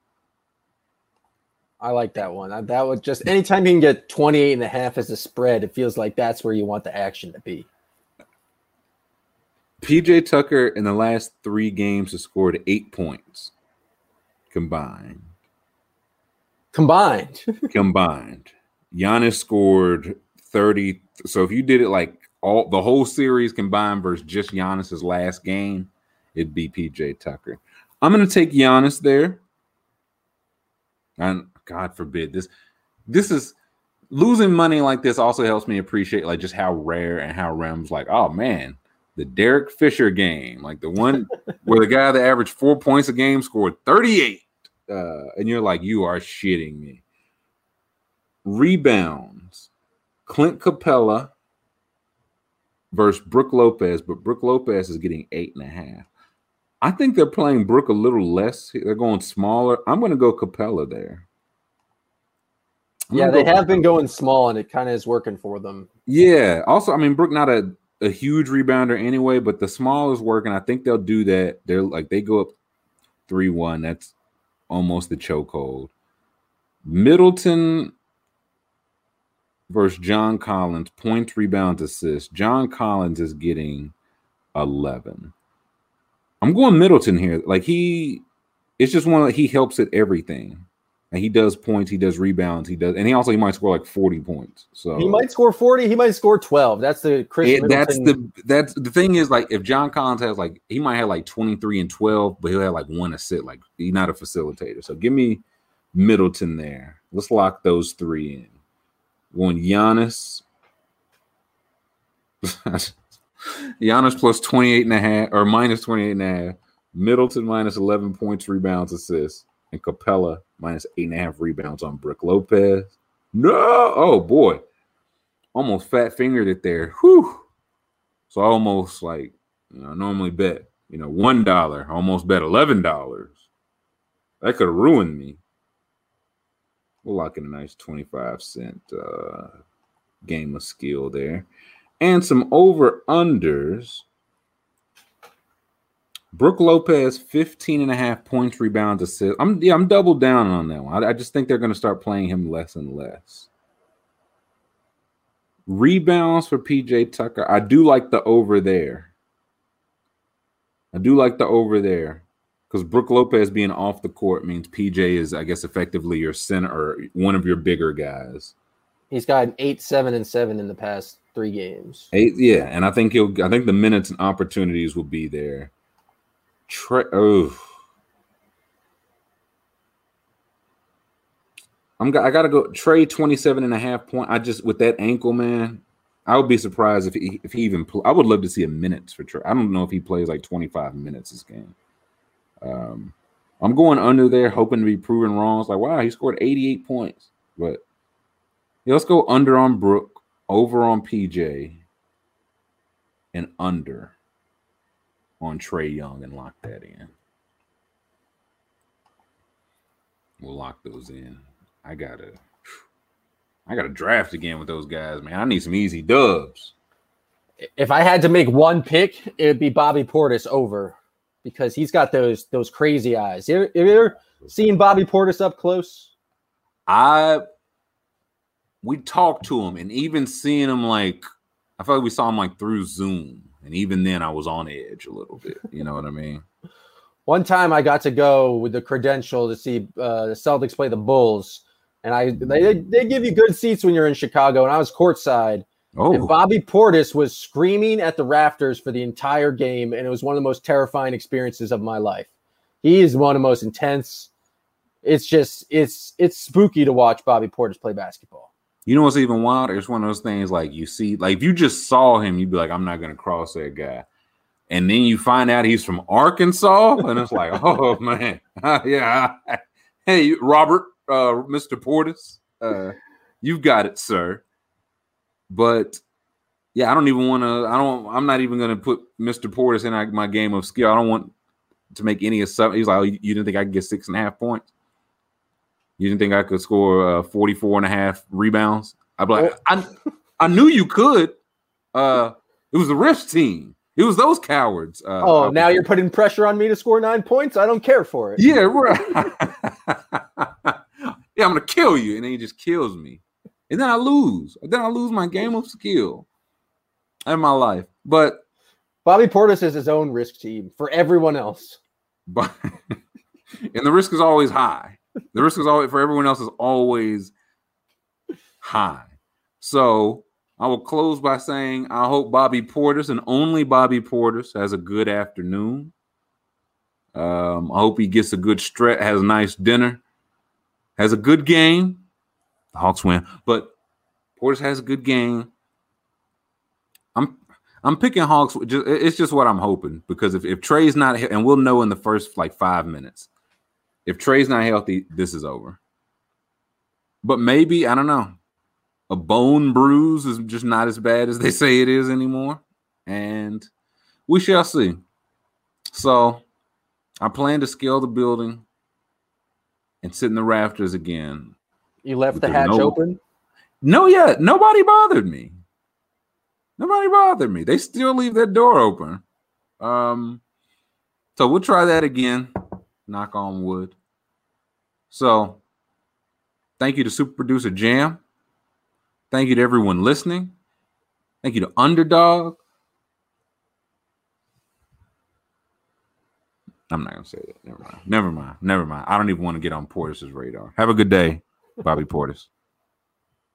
S6: I like that one. That would just anytime you can get 28 and a half as a spread, it feels like that's where you want the action to be.
S5: PJ Tucker in the last three games has scored eight points combined.
S6: Combined.
S5: combined. Giannis scored 30. So if you did it like all the whole series combined versus just Giannis's last game, it'd be PJ Tucker. I'm gonna take Giannis there. And God forbid this this is losing money like this also helps me appreciate like just how rare and how Rem's like, oh man, the Derek Fisher game, like the one where the guy that averaged four points a game scored 38. Uh, and you're like, you are shitting me. Rebounds. Clint Capela versus Brook Lopez, but Brook Lopez is getting eight and a half. I think they're playing Brook a little less. They're going smaller. I'm going to go Capela there.
S6: I'm yeah, they have been going small, and it kind of is working for them.
S5: Yeah. Also, I mean, Brook not a, a huge rebounder anyway, but the small is working. I think they'll do that. They're like they go up three one. That's almost the chokehold. Middleton versus John Collins, points, rebounds, assists. John Collins is getting 11. I'm going Middleton here. Like he, it's just one. He helps at everything. And he does points, he does rebounds, he does, and he also he might score like 40 points. So
S6: he might score 40, he might score 12. That's the Khris.
S5: It, that's the that's the thing is like if John Collins has like he might have like 23 and 12, but he'll have like one assist. Like he's not a facilitator. So give me Middleton there. Let's lock those three in. One Giannis. Giannis plus 28 and a half or minus 28 and a half. Middleton minus 11 points, rebounds, assists. And Capela minus eight and a half rebounds on Brook Lopez. No, oh boy. Almost fat fingered it there. Whew. So I almost like, you know, normally bet, you know, one dollar, almost bet eleven dollars. That could have ruined me. We'll lock in a nice 25 cent uh, game of skill there. And some over unders. Brook Lopez, 15 and a half points, rebounds, assists. I'm yeah, I'm double down on that one. I, I just think they're going to start playing him less and less. Rebounds for PJ Tucker. I do like the over there. I do like the over there because Brook Lopez being off the court means PJ is, I guess, effectively your center or one of your bigger guys.
S6: He's got eight, seven, and seven in the past three games.
S5: Eight, yeah, and I think he'll. I think the minutes and opportunities will be there. Trae, oh, I'm. I gotta go. Trae 27 and a half point. I just with that ankle, man. I would be surprised if he if he even. I would love to see a minutes for Trae. I don't know if he plays like 25 minutes this game. Um, I'm going under there, hoping to be proven wrong. It's like, wow, he scored 88 points. But yeah, let's go under on Brook, over on PJ, and under on Trae Young and lock that in. We'll lock those in. I gotta I gotta draft again with those guys, man. I need some easy dubs.
S6: If I had to make one pick, it would be Bobby Portis over because he's got those those crazy eyes. Ever, you ever seen Bobby Portis up close?
S5: I we talked to him, and even seeing him like I felt like we saw him like through Zoom, and even then I was on edge a little bit. You know what I mean?
S6: One time I got to go with the credential to see uh, the Celtics play the Bulls, and I they they give you good seats when you're in Chicago, and I was courtside, Oh. And Bobby Portis was screaming at the rafters for the entire game, and it was one of the most terrifying experiences of my life. He is one of the most intense. It's just it's it's spooky to watch Bobby Portis play basketball.
S5: You know what's even wilder? It's one of those things like you see, like if you just saw him, you'd be like, I'm not gonna cross that guy. And then you find out he's from Arkansas, and it's like, oh man, yeah. Hey, Robert, uh, Mr. Portis, uh, you've got it, sir. But yeah, I don't even want to. I don't. I'm not even going to put Mr. Portis in my game of skill. I don't want to make any assumption. He's like, oh, you didn't think I could get six and a half points? You didn't think I could score uh, 44 and a half rebounds? I'd be like, I, I knew you could. Uh, it was the Rift team. It was those cowards. Uh,
S6: oh, now you're putting pressure on me to score nine points. I don't care for it.
S5: Yeah, right. yeah, I'm gonna kill you, and then he just kills me, and then I lose. Then I lose my game of skill and my life. But
S6: Bobby Portis is his own risk team for everyone else.
S5: But and the risk is always high. The risk is always for everyone else is always high. So I will close by saying I hope Bobby Portis and only Bobby Portis has a good afternoon. Um, I hope he gets a good stretch, has a nice dinner, has a good game. The Hawks win, but Portis has a good game. I'm I'm picking Hawks. It's just what I'm hoping because if, if Trae's not and we'll know in the first like five minutes. If Trae's not healthy, this is over. But maybe I don't know a bone bruise is just not as bad as they say it is anymore. And we shall see. So I plan to scale the building and sit in the rafters again.
S6: You left the hatch no, open?
S5: No, yeah. Nobody bothered me. Nobody bothered me. They still leave that door open. Um, so we'll try that again. Knock on wood. So thank you to super producer Jam. Thank you to everyone listening. Thank you to Underdog. I'm not gonna say that. Never mind. Never mind. Never mind. I don't even want to get on Portis's radar. Have a good day, Bobby Portis.